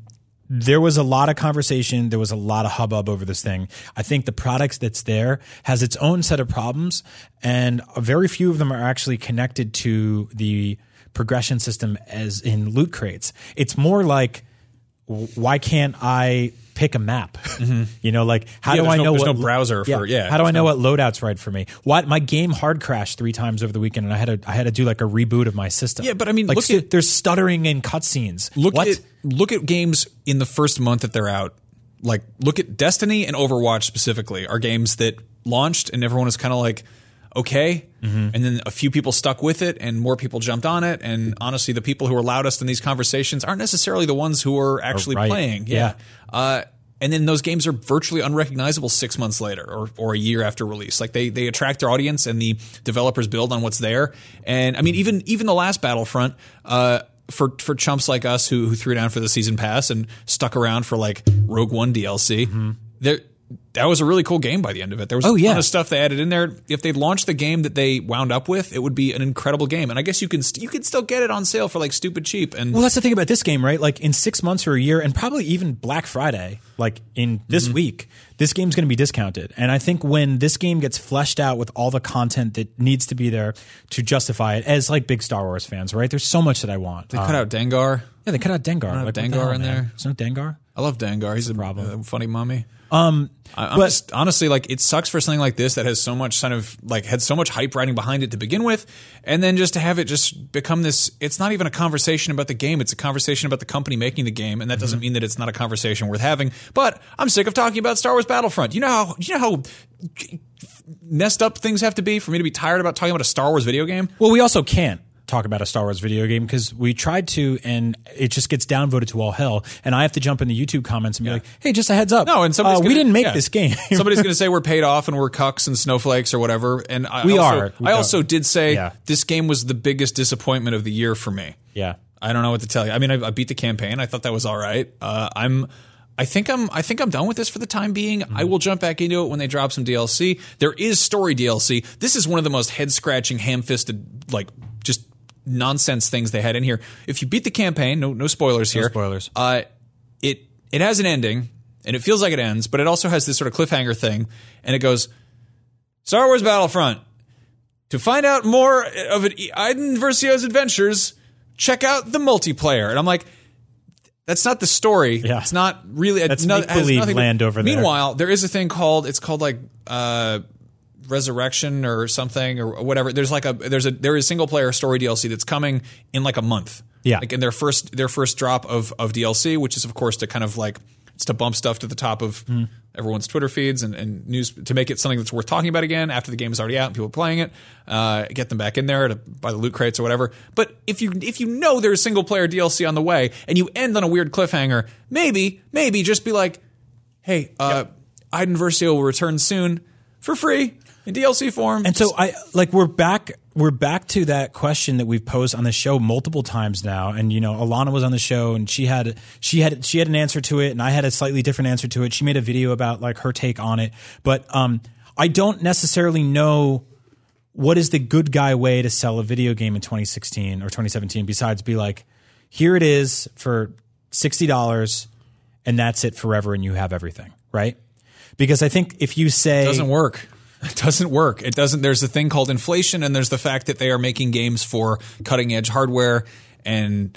Speaker 4: there was a lot of conversation. There was a lot of hubbub over this thing. I think the product that's there has its own set of problems, and very few of them are actually connected to the progression system as in loot crates. It's more like, why can't I pick a map? You know, like how
Speaker 2: Yeah,
Speaker 4: do I
Speaker 2: no-
Speaker 4: know
Speaker 2: there's
Speaker 4: what
Speaker 2: no browser for- yeah,
Speaker 4: How do I know
Speaker 2: no-
Speaker 4: what loadout's right for me? What my game hard crashed three times over the weekend, and I had to I had to do like a reboot of my system.
Speaker 2: Yeah, but I mean,
Speaker 4: like
Speaker 2: look at-
Speaker 4: there's stuttering in cutscenes.
Speaker 2: Look
Speaker 4: what?
Speaker 2: at look at games in the first month that they're out. Like look at Destiny and Overwatch specifically are games that launched and everyone was kind of like okay,
Speaker 4: Mm-hmm.
Speaker 2: and then a few people stuck with it and more people jumped on it. And honestly, the people who are loudest in these conversations aren't necessarily the ones who are actually
Speaker 4: right.
Speaker 2: playing.
Speaker 4: Yeah.
Speaker 2: Uh, and then those games are virtually unrecognizable six months later or, or a year after release. Like they they attract their audience and the developers build on what's there. And I mean, even even the last Battlefront, uh, for for chumps like us who who threw down for the season pass and stuck around for like Rogue One DLC, there that was a really cool game by the end of it. There was
Speaker 4: Oh,
Speaker 2: a
Speaker 4: yeah.
Speaker 2: ton of stuff they added in there. If they'd launched the game that they wound up with, it would be an incredible game. And I guess you can st- you can still get it on sale for like stupid cheap. And
Speaker 4: Well, that's the thing about this game, right? Like in six months or a year, and probably even Black Friday, like in this
Speaker 2: Mm-hmm.
Speaker 4: week, this game's going to be discounted. And I think when this game gets fleshed out with all the content that needs to be there to justify it, as like big Star Wars fans, right? There's so much that I want.
Speaker 2: they cut out Dengar.
Speaker 4: Yeah, they cut out Dengar. Like, what the
Speaker 2: Dengar
Speaker 4: hell,
Speaker 2: in
Speaker 4: man?
Speaker 2: there.
Speaker 4: Isn't it Dengar?
Speaker 2: I love Dengar. He's a
Speaker 4: problem.
Speaker 2: a funny mummy.
Speaker 4: Um,
Speaker 2: I, I'm
Speaker 4: But-
Speaker 2: just honestly like it sucks for something like this that has so much kind of like had so much hype riding behind it to begin with, and then just to have it just become this. It's not even a conversation about the game; it's a conversation about the company making the game, and that doesn't
Speaker 4: Mm-hmm.
Speaker 2: mean that it's not a conversation worth having. But I'm sick of talking about Star Wars Battlefront. You know how you know how messed up things have to be for me to be tired about talking about a Star Wars video game.
Speaker 4: Well, we also can't talk about a Star Wars video game because we tried to, and it just gets downvoted to all hell. And I have to jump in the YouTube comments and be like, "Hey, just a heads up,
Speaker 2: No, and somebody's
Speaker 4: uh, we
Speaker 2: gonna-
Speaker 4: didn't make
Speaker 2: yeah.
Speaker 4: this game.
Speaker 2: somebody's going to say we're paid off and we're cucks and snowflakes or whatever. And I
Speaker 4: We
Speaker 2: also,
Speaker 4: are. We
Speaker 2: I also did say
Speaker 4: Yeah.
Speaker 2: this game was the biggest disappointment of the year for me.
Speaker 4: yeah,
Speaker 2: I don't know what to tell you. I mean, I, I beat the campaign. I thought that was all right. Uh, I'm. I think I'm. I think I'm done with this for the time being.
Speaker 4: Mm-hmm.
Speaker 2: I will jump back into it when they drop some DLC. There is story DLC. This is one of the most head scratching, ham fisted, like just nonsense things they had in here. If you beat the campaign, no no spoilers here.
Speaker 4: spoilers.
Speaker 2: Uh, it it has an ending and it feels like it ends, but it also has this sort of cliffhanger thing, and it goes Star Wars Battlefront. To find out more of it, Iden Versio's adventures, check out the multiplayer. And I'm like, that's not the story.
Speaker 4: Yeah.
Speaker 2: It's not really.
Speaker 4: That's
Speaker 2: no- it has
Speaker 4: make-believe land over there.
Speaker 2: Meanwhile, there is a thing called it's called like uh, Resurrection or something or whatever. There's like a there's a there is single player story DLC that's coming in like a month.
Speaker 4: Yeah.
Speaker 2: like in their first their first drop of of DLC, which is of course to kind of like it's to bump stuff to the top of
Speaker 4: Hmm.
Speaker 2: everyone's Twitter feeds and, and news to make it something that's worth talking about again after the game is already out and people are playing it. Uh, get them back in there to buy the loot crates or whatever. But if you if you know there's single player DLC on the way and you end on a weird cliffhanger, maybe maybe just be like, hey, uh, Iden Versio will return soon for free. In DLC form.
Speaker 4: And so I like we're back we're back to that question that we've posed on the show multiple times now. And you know, Alanah was on the show and she had she had she had an answer to it and I had a slightly different answer to it. She made a video about like her take on it. But um I don't necessarily know what is the good guy way to sell a video game in 2016 or 2017 besides be like, here it is for $60 and that's it forever and you have everything, right? Because I think if you say
Speaker 2: It doesn't work. It doesn't work. It doesn't. There's a thing called inflation, and there's the fact that they are making games for cutting edge hardware, and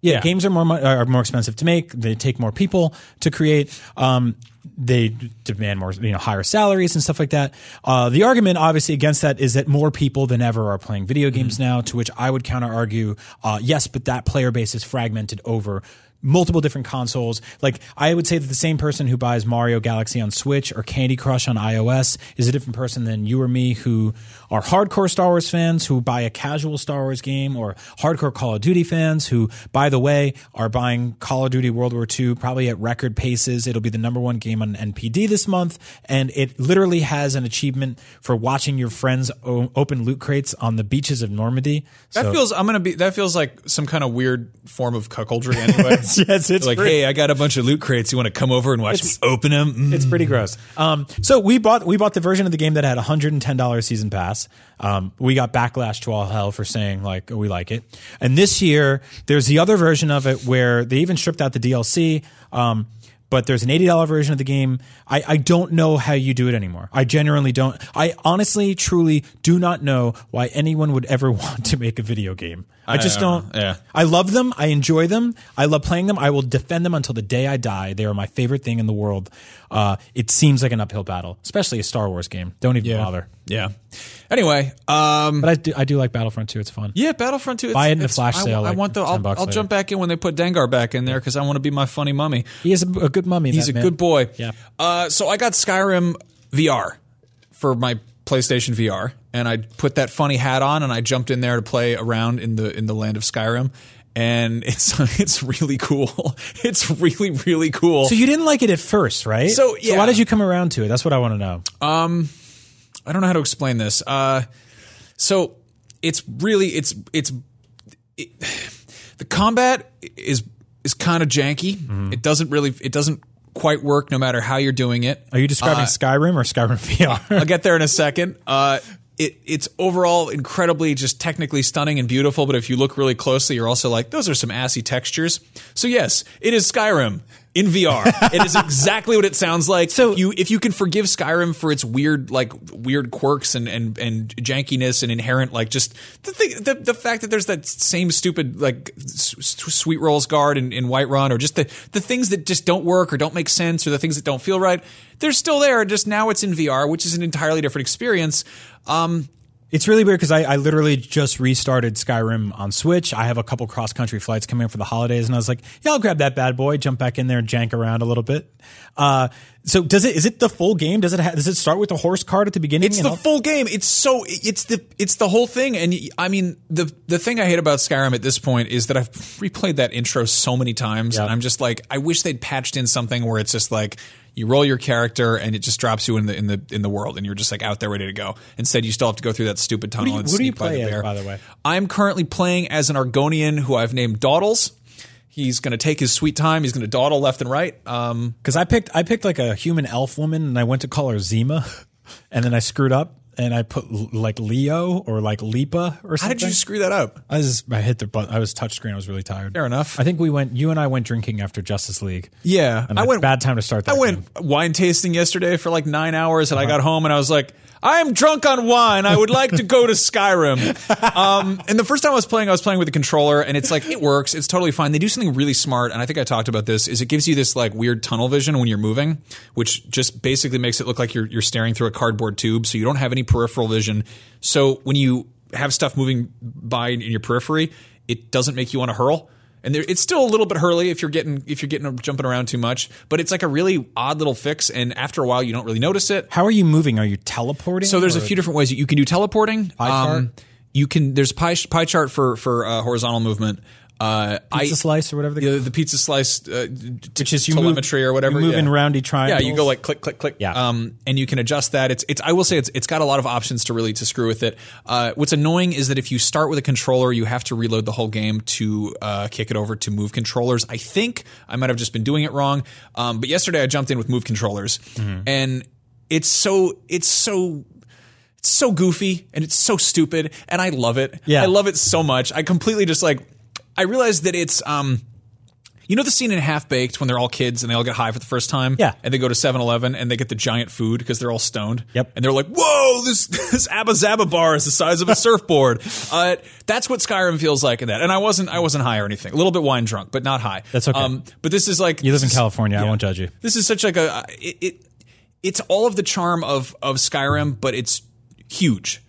Speaker 4: Yeah, games are more are more expensive to make. They take more people to create. Um, they demand more, you know, higher salaries and stuff like that. Uh, the argument, obviously, against that is that more people than ever are playing video games now. To which I would counter argue, uh, yes, but that player base is fragmented over multiple different consoles. Like I would say that the same person who buys Mario Galaxy on Switch or Candy Crush on iOS is a different person than you or me who are hardcore Star Wars fans who buy a casual Star Wars game or hardcore Call of Duty fans who, by the way, are buying Call of Duty World War II probably at record paces. It'll be the number one game on NPD this month. And it literally has an achievement for watching your friends o- open loot crates on the beaches of Normandy.
Speaker 2: that
Speaker 4: So-
Speaker 2: feels. I'm gonna be. That feels like some kind of weird form of cuckoldry. Anyway,
Speaker 4: yes, it's
Speaker 2: like,
Speaker 4: pretty-
Speaker 2: hey, I got a bunch of loot crates. You want to come over and watch me open them?
Speaker 4: It's pretty gross. Um, so we bought we bought the version of the game that had a hundred and ten dollars season pass. Um, we got backlash to all hell for saying like we like it. And this year there's the other version of it where they even stripped out the DLC. Um, but there's an eighty dollar version of the game. I, I don't know how you do it anymore. I genuinely don't. I honestly, truly do not know why anyone would ever want to make a video game. I, just
Speaker 2: don't
Speaker 4: don't.
Speaker 2: Yeah.
Speaker 4: I love them. I enjoy them. I love playing them. I will defend them until the day I die. They are my favorite thing in the world. Uh, it seems like an uphill battle, especially a Star Wars game. Don't even bother.
Speaker 2: Yeah. Anyway, um,
Speaker 4: But I do, I do like Battlefront 2. It's fun.
Speaker 2: yeah, Battlefront 2.
Speaker 4: Buy it in
Speaker 2: the
Speaker 4: flash
Speaker 2: I-
Speaker 4: sale,
Speaker 2: I,
Speaker 4: like
Speaker 2: want the. I'll, I'll jump back in when they put Dengar back in there because I want to be my funny mummy.
Speaker 4: He is a, a good mummy.
Speaker 2: He's
Speaker 4: that
Speaker 2: a
Speaker 4: man.
Speaker 2: good boy.
Speaker 4: Yeah.
Speaker 2: Uh, so I got Skyrim VR for my PlayStation VR, and I put that funny hat on, and I jumped in there to play around in the in the land of Skyrim, and it's it's really cool. It's really really cool.
Speaker 4: So you didn't like it at first, right?
Speaker 2: So, yeah.
Speaker 4: why did you come around to it? That's what I want to know.
Speaker 2: I don't know how to explain this. Uh, so it's really it's it's it, the combat is is kind of janky.
Speaker 4: Mm-hmm.
Speaker 2: It doesn't really it doesn't quite work no matter how you're doing it.
Speaker 4: Are you describing
Speaker 2: Uh,
Speaker 4: Skyrim or Skyrim VR?
Speaker 2: I'll get there in a second. Uh, it, it's overall incredibly just technically stunning and beautiful, but if you look really closely, you're also like, those are some assy textures. So yes, it is Skyrim in VR. it is exactly what it sounds like. So you, if you can forgive Skyrim for its weird, like weird quirks and and and jankiness and inherent, like just the thing, the, the fact that there's that same stupid like s- sweet rolls guard in, in Whiterun, or just the the things that just don't work or don't make sense, or the things that don't feel right, they're still there. Just now it's in VR, which is an entirely different experience. Um,
Speaker 4: It's really weird because I, I literally just restarted Skyrim on Switch. I have a couple cross country flights coming up for the holidays, and I was like, "Yeah, I'll grab that bad boy, jump back in there, and jank around a little bit." Uh, so, does it is it the full game? Does it ha- does it start with the horse card at the beginning?
Speaker 2: It's the
Speaker 4: all-
Speaker 2: full game. It's so it's the it's the whole thing. And I mean the the thing I hate about Skyrim at this point is that I've replayed that intro so many times, and I'm just like, I wish they'd patched in something where it's just like you roll your character and it just drops you in the in the in the world, and you're just like out there ready to go. Instead, you still have to go through that stupid tunnel
Speaker 4: you-
Speaker 2: and
Speaker 4: who do you
Speaker 2: sneak by
Speaker 4: play
Speaker 2: the
Speaker 4: as, by the way?
Speaker 2: I'm currently playing as an Argonian who I've named Dawdles. He's going to take his sweet time. He's going to dawdle left and right. Um,
Speaker 4: because I picked I picked like a human elf woman, and I went to call her Zima, and then I screwed up, and I put l- like Leo or like Lipa or something.
Speaker 2: how
Speaker 4: something.
Speaker 2: did you screw that up?
Speaker 4: I was I hit the button. I was touchscreen. I was really tired.
Speaker 2: Fair enough.
Speaker 4: I think we went. You and I went drinking after Justice League.
Speaker 2: Yeah,
Speaker 4: and
Speaker 2: I went-
Speaker 4: Bad time to start. That
Speaker 2: I went wine tasting yesterday for like nine hours, and I got home and I was like, I am drunk on wine. I would like to go to Skyrim. Um, and the first time I was playing, I was playing with the controller, and it's like it works. It's totally fine. They do something really smart, and I think I talked about this. Is it gives you this like weird tunnel vision when you're moving, which just basically makes it look like you're you're staring through a cardboard tube, so you don't have any peripheral vision. So when you have stuff moving by in your periphery, it doesn't make you want to hurl and there, it's still a little bit hurly if you're getting if you're getting jumping around too much. But it's like a really odd little fix, and after a while, you don't really notice it.
Speaker 4: How are you moving? Are you teleporting?
Speaker 2: So there's a few different ways that you can do teleporting. Um,
Speaker 4: Pie chart?
Speaker 2: you can there's pie pie chart for for uh, horizontal movement. Uh,
Speaker 4: Pizza
Speaker 2: I,
Speaker 4: slice or whatever they
Speaker 2: the, the pizza slice, uh,
Speaker 4: Which is you move-
Speaker 2: telemetry or whatever.
Speaker 4: you move
Speaker 2: yeah.
Speaker 4: in roundy
Speaker 2: Yeah, you go like click, click, click.
Speaker 4: Yeah.
Speaker 2: Um, and you can adjust that. It's, it's. I will say it's, it's got a lot of options to really to screw with it. Uh, what's annoying is that if you start with a controller, you have to reload the whole game to uh, kick it over to move controllers. I think I might have just been doing it wrong. Um, but yesterday I jumped in with move controllers,
Speaker 4: Mm-hmm.
Speaker 2: and it's so, it's so it's so goofy and it's so stupid and I love it.
Speaker 4: Yeah.
Speaker 2: I love it so much. I completely just like I realized that it's um you know the scene in Half Baked when they're all kids and they all get high for the first time?
Speaker 4: Yeah.
Speaker 2: And they go to 7-Eleven and they get the giant food because they're all stoned.
Speaker 4: Yep.
Speaker 2: And they're like, whoa, this this Abba Zaba bar is the size of a surfboard. Uh, that's what Skyrim feels like in that. And I wasn't I wasn't high or anything. A little bit wine drunk, but not high.
Speaker 4: That's okay.
Speaker 2: Um, but this is like
Speaker 4: You live in California. I won't judge you.
Speaker 2: This is such like a it, it it's all of the charm of of Skyrim, but it's huge.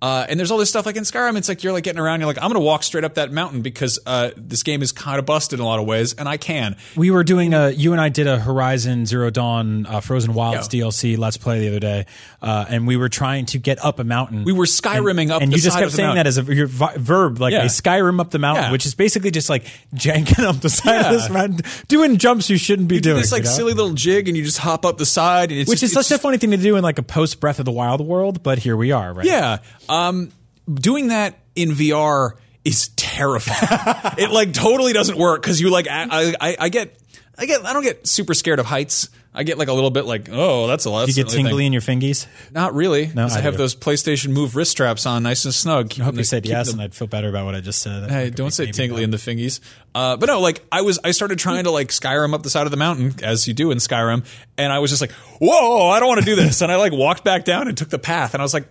Speaker 2: Uh, and there's all this stuff like in Skyrim. It's like you're like getting around. You're like, I'm to walk straight up that mountain because uh, this game is kind of busted in a lot of ways, and I can.
Speaker 4: We were doing a. You and I did a Horizon Zero Dawn uh, Frozen Wilds
Speaker 2: Yeah.
Speaker 4: DLC Let's Play the other day, uh, and we were trying to get up a mountain.
Speaker 2: We were Skyrimming up
Speaker 4: and
Speaker 2: the
Speaker 4: you just kept saying
Speaker 2: mountain.
Speaker 4: that as a your vi- verb, like
Speaker 2: Yeah.
Speaker 4: a Skyrim up the mountain,
Speaker 2: Yeah.
Speaker 4: which is basically just like janking up the side
Speaker 2: Yeah.
Speaker 4: of this mountain, doing jumps you shouldn't be doing.
Speaker 2: This like
Speaker 4: you know?
Speaker 2: silly little jig, and you just hop up the side, and it's
Speaker 4: which
Speaker 2: just,
Speaker 4: is such a funny thing to do in like a post Breath of the Wild world, but here we are, right?
Speaker 2: Yeah. Um, doing that in VR is terrifying. it like totally doesn't work because you like I, I I get I get I don't get super scared of heights. I get like a little bit like oh that's a lot.
Speaker 4: You get tingly in your fingies.
Speaker 2: Not really.
Speaker 4: No,
Speaker 2: I,
Speaker 4: I
Speaker 2: have
Speaker 4: do.
Speaker 2: those PlayStation Move wrist straps on, nice and snug.
Speaker 4: I hope you said yes, and I'd feel better about what I just said.
Speaker 2: Hey, don't say tingly in the fingies. Uh, but no, like I was, I started trying to like Skyrim up the side of the mountain as you do in Skyrim, and I was just like, whoa, I don't want to do this, and I like walked back down and took the path, and I was like,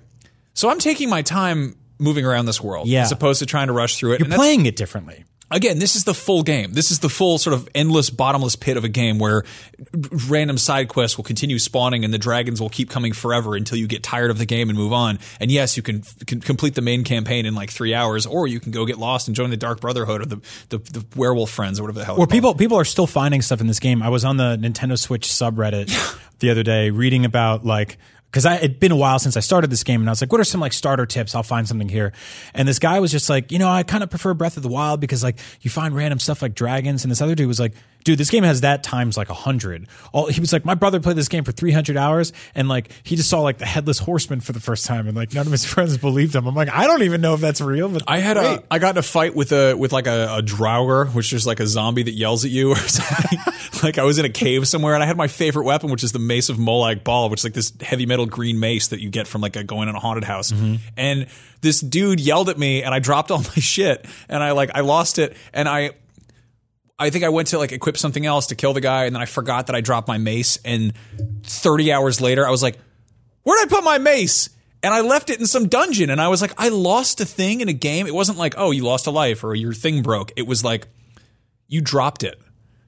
Speaker 2: so I'm taking my time moving around this world,
Speaker 4: Yeah.
Speaker 2: as opposed to trying to rush through it.
Speaker 4: You're playing it differently.
Speaker 2: again, this is the full game. This is the full sort of endless, bottomless pit of a game where random side quests will continue spawning and the dragons will keep coming forever until you get tired of the game and move on. And yes, you can, can complete the main campaign in like three hours, or you can go get lost and join the Dark Brotherhood or the, the, the werewolf friends or whatever the hell. Well, called.
Speaker 4: people people are still finding stuff in this game. I was on the Nintendo Switch subreddit the other day reading about like because I it'd been a while since I started this game and I was like, what are some like starter tips? I'll find something here. And this guy was just like, you know, I kind of prefer Breath of the Wild because like you find random stuff like dragons. And this other dude was like, dude, this game has that times like a hundred. All he was like, my brother played this game for three hundred hours and like he just saw like the headless horseman for the first time and like none of his friends believed him. I'm like, I don't even know if that's real, but
Speaker 2: I had a I got in a fight with a with like a, a Draugr, which is like a zombie that yells at you or something. like I was in a cave somewhere and I had my favorite weapon, which is the Mace of Molag Bal, which is like this heavy metal green mace that you get from like a, going in a haunted house. Mm-hmm. And this dude yelled at me and I dropped all my shit and I like I lost it and I I think I went to like equip something else to kill the guy and then I forgot that I dropped my mace and 30 hours later I was like where'd I put my mace? And I left it in some dungeon. And I was like, I lost a thing in a game. It wasn't like, oh, you lost a life or your thing broke. It was like, you dropped it.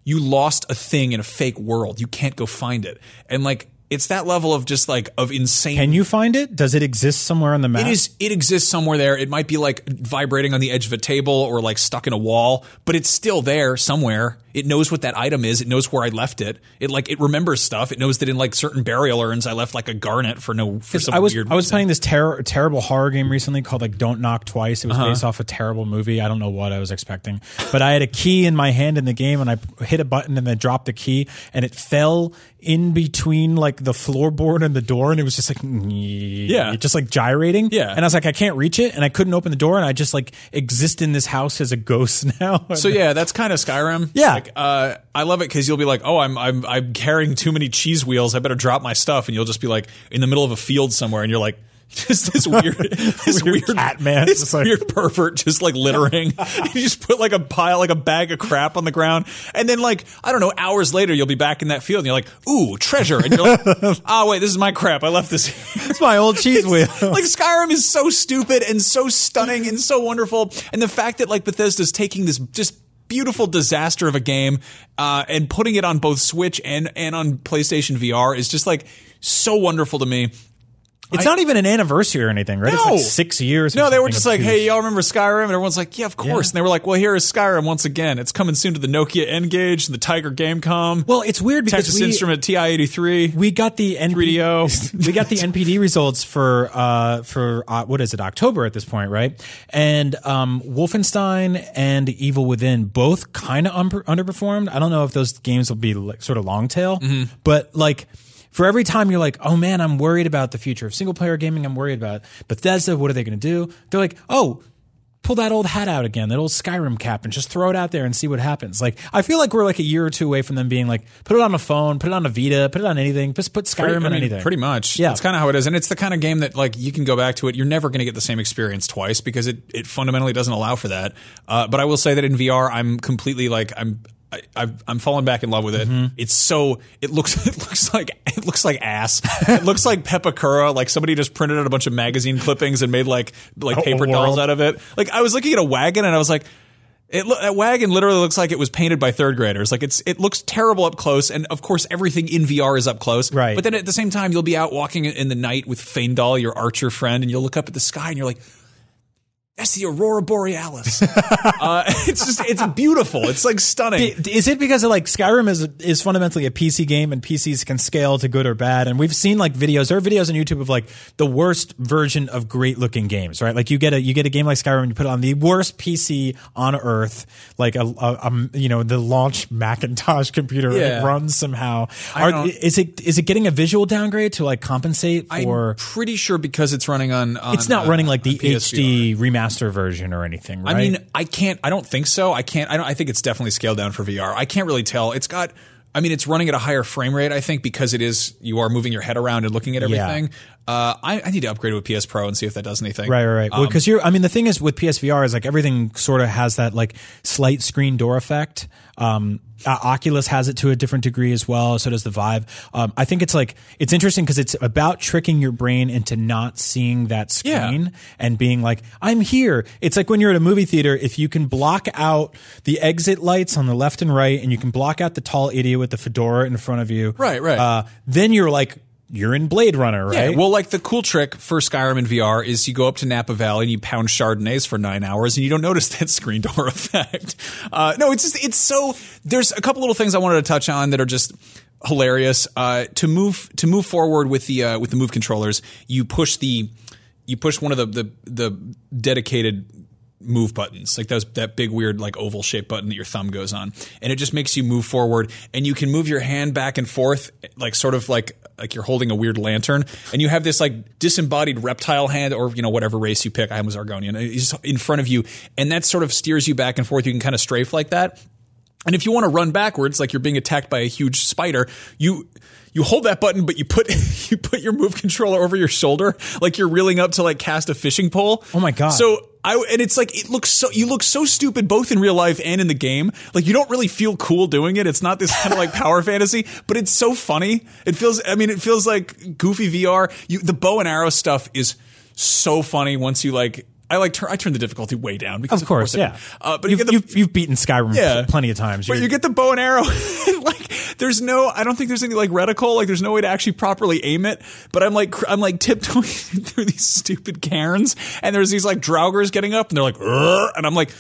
Speaker 2: You lost a thing in a fake world. You can't go find it. And like, it's that level of just like, of insane.
Speaker 4: can you find it? Does it exist somewhere on the map?
Speaker 2: It is. It exists somewhere there. It might be like vibrating on the edge of a table or like stuck in a wall, but it's still there somewhere. It knows what that item is. It knows where I left it. It like it remembers stuff. It knows that in like certain burial urns, I left like a garnet for no for some
Speaker 4: I was
Speaker 2: weird.
Speaker 4: I was
Speaker 2: reason.
Speaker 4: playing this ter- terrible horror game recently called like Don't Knock Twice. It was
Speaker 2: Uh-huh.
Speaker 4: based off a terrible movie. I don't know what I was expecting, but I had a key in my hand in the game, and I hit a button and then dropped the key, and it fell in between like the floorboard and the door, and it was just like yeah, just like gyrating.
Speaker 2: Yeah.
Speaker 4: and I was like, I can't reach it, and I couldn't open the door, and I just like exist in this house as a ghost now.
Speaker 2: So yeah, that's kind of Skyrim.
Speaker 4: Yeah.
Speaker 2: like, uh, I love it because you'll be like, oh, I'm I'm I'm carrying too many cheese wheels. I better drop my stuff, and you'll just be like in the middle of a field somewhere, and you're like. Just this weird, this
Speaker 4: Weird
Speaker 2: weird,
Speaker 4: cat man.
Speaker 2: this
Speaker 4: like-
Speaker 2: weird pervert, just like littering. you just put like a pile, like a bag of crap on the ground, and then like I don't know, hours later you'll be back in that field, and you're like, ooh, treasure, and you're like, oh wait, this is my crap. I left this.
Speaker 4: it's my old cheese wheel.
Speaker 2: like Skyrim is so stupid and so stunning and so wonderful, and the fact that like Bethesda's taking this just beautiful disaster of a game uh, and putting it on both Switch and and on PlayStation VR is just like so wonderful to me.
Speaker 4: It's not even an anniversary or anything, right? It's like six years.
Speaker 2: No, they were just like, "Hey, y'all remember Skyrim?" And everyone's like, "Yeah, of course."
Speaker 4: Yeah.
Speaker 2: And they were like, "Well, here is Skyrim once again. It's coming soon to the Nokia N-Gage and the Tiger Gamecom,
Speaker 4: Well, it's weird because
Speaker 2: Texas
Speaker 4: we,
Speaker 2: Instrument TI-83."
Speaker 4: we got the NP-
Speaker 2: 3DO.
Speaker 4: we got the NPD results for uh for uh, what is it October at this point, right? And um Wolfenstein and Evil Within both kind of un- underperformed. I don't know if those games will be like, sort of long tail,
Speaker 2: Mm-hmm.
Speaker 4: but like for every time you're like, oh man, I'm worried about the future of single player gaming. I'm worried about Bethesda. What are they going to do? They're like, oh, pull that old hat out again, that old Skyrim cap, and just throw it out there and see what happens. Like, I feel like we're like a year or two away from them being like, put it on a phone, put it on a Vita, put it on anything, just put Skyrim
Speaker 2: Pretty-
Speaker 4: on
Speaker 2: I mean,
Speaker 4: anything.
Speaker 2: Pretty much.
Speaker 4: Yeah.
Speaker 2: That's kind of how it is. And it's the kind of game that like you can go back to it. You're never going to get the same experience twice because it, it fundamentally doesn't allow for that. Uh, but I will say that in VR, I'm completely like, I'm, I, I've, I'm falling back in love with it.
Speaker 4: Mm-hmm.
Speaker 2: It's so it looks it looks like it looks like ass. it looks like Pepakura. Like somebody just printed out a bunch of magazine clippings and made like like paper dolls out of it. Like I was looking at a wagon and I was like, it that wagon literally looks like it was painted by third graders. Like it's it looks terrible up close, and of course everything in VR is up close.
Speaker 4: Right.
Speaker 2: But then at the same time, you'll be out walking in the night with Faendal, your archer friend, and you'll look up at the sky and you're like. That's the aurora borealis. uh, it's just, it's beautiful. It's like stunning.
Speaker 4: Is it because of like Skyrim is is fundamentally a PC game and PCs can scale to good or bad? And we've seen like videos. There are videos on YouTube of like the worst version of great looking games, right? Like you get a you get a game like Skyrim, and you put it on the worst PC on earth, like a, a, a you know the launch Macintosh computer, and
Speaker 2: Yeah.
Speaker 4: it runs somehow. Are, is it is it getting a visual downgrade to like compensate for?
Speaker 2: I'm pretty sure because it's running on. on
Speaker 4: it's not
Speaker 2: uh,
Speaker 4: running like the. HD remaster version or anything, right?
Speaker 2: I mean, I can't. I don't think so. I can't. I don't. I think it's definitely scaled down for VR. I can't really tell. It's got. I mean, it's running at a higher frame rate. I think because it is. You are moving your head around and looking at everything. Uh, I, I need to upgrade to a PS Pro and see if that does anything.
Speaker 4: Right, right, right.
Speaker 2: Um,
Speaker 4: Because you're, I mean, the thing is with PSVR is like everything sort of has that like slight screen door effect. Um, uh, Oculus has it to a different degree as well. So does the Vive. Um, I think it's like it's interesting because it's about tricking your brain into not seeing that
Speaker 2: Yeah.
Speaker 4: screen and being like, "I'm here." It's like when you're at a movie theater. If you can block out the exit lights on the left and right, and you can block out the tall idiot with the fedora in front of you,
Speaker 2: Right, right.
Speaker 4: Uh, then you're like, you're in Blade Runner, right?
Speaker 2: Yeah, well, like the cool trick for Skyrim in VR is you go up to Napa Valley and you pound Chardonnays for nine hours and you don't notice that screen door effect. Uh, no, it's just it's so. There's a couple little things I wanted to touch on that are just hilarious. Uh, to move to move forward with the uh, with the move controllers, you push the you push one of the the, the dedicated move buttons. Like those that big weird like oval shaped button that your thumb goes on. And it just makes you move forward and you can move your hand back and forth like sort of like like you're holding a weird lantern and you have this like disembodied reptile hand or you know whatever race you pick. I was Argonian. Is in front of you and that sort of steers you back and forth. You can kind of strafe like that. And if you want to run backwards, like you're being attacked by a huge spider, you you hold that button, but you put you put your move controller over your shoulder, like you're reeling up to like cast a fishing pole.
Speaker 4: Oh my God.
Speaker 2: So I and it's like it looks so you look so stupid both in real life and in the game. Like you don't really feel cool doing it. It's not this kind of like power fantasy, but it's so funny. It feels. I mean, it feels like goofy VR. You the bow and arrow stuff is so funny once you like. I like turn I turn the difficulty way down because
Speaker 4: Of course,
Speaker 2: I
Speaker 4: yeah.
Speaker 2: do. Uh, but
Speaker 4: you've,
Speaker 2: you the
Speaker 4: you've, you've beaten Skyrim
Speaker 2: Yeah.
Speaker 4: plenty of times.
Speaker 2: but
Speaker 4: You're-
Speaker 2: you get the bow and arrow. and, like, there's no. I don't think there's any like reticle. Like, there's no way to actually properly aim it. But I'm like, cr- I'm like tiptoeing through these stupid cairns, and there's these like draugrs getting up, and they're like, "Urgh," and I'm like.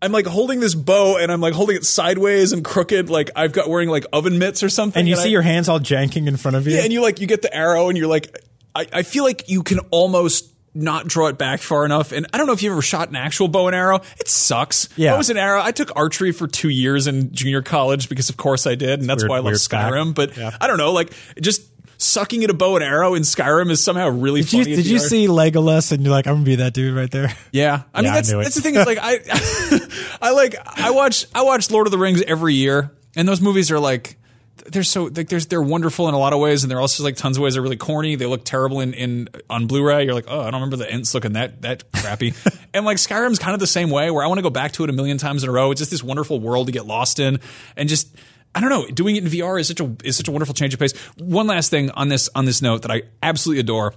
Speaker 2: I'm like holding this bow and I'm like holding it sideways and crooked, like I've got wearing like oven mitts or something.
Speaker 4: and you see
Speaker 2: I-
Speaker 4: your hands all janking in front of you.
Speaker 2: yeah, and you like you get the arrow and you're like, I, I feel like you can almost not draw it back far enough. And I don't know if you ever shot an actual bow and arrow. It sucks.
Speaker 4: Yeah.
Speaker 2: Bow was an arrow. I took archery for two years in junior college because of course I did, and that's
Speaker 4: Weird-
Speaker 2: why I love
Speaker 4: weird fact.
Speaker 2: Skyrim. But
Speaker 4: Yeah.
Speaker 2: I don't know, like just sucking at a bow and arrow in Skyrim is somehow really
Speaker 4: Did you,
Speaker 2: funny. in
Speaker 4: did you see Legolas and you're like, I'm gonna be that dude right there?
Speaker 2: Yeah, I mean
Speaker 4: Yeah, I
Speaker 2: that's
Speaker 4: it.
Speaker 2: that's the thing. Is like I, I like I watch I watch Lord of the Rings every year, and those movies are like they're so like there's they're wonderful in a lot of ways, and they're also like tons of ways they're really corny. They look terrible in, in on Blu-ray. You're like, oh, I don't remember the ends looking that that crappy. and like Skyrim's kind of the same way, where I want to go back to it a million times in a row. It's just this wonderful world to get lost in, and just. I don't know. Doing it in VR is such a is such a wonderful change of pace. One last thing on this on this note that I absolutely adore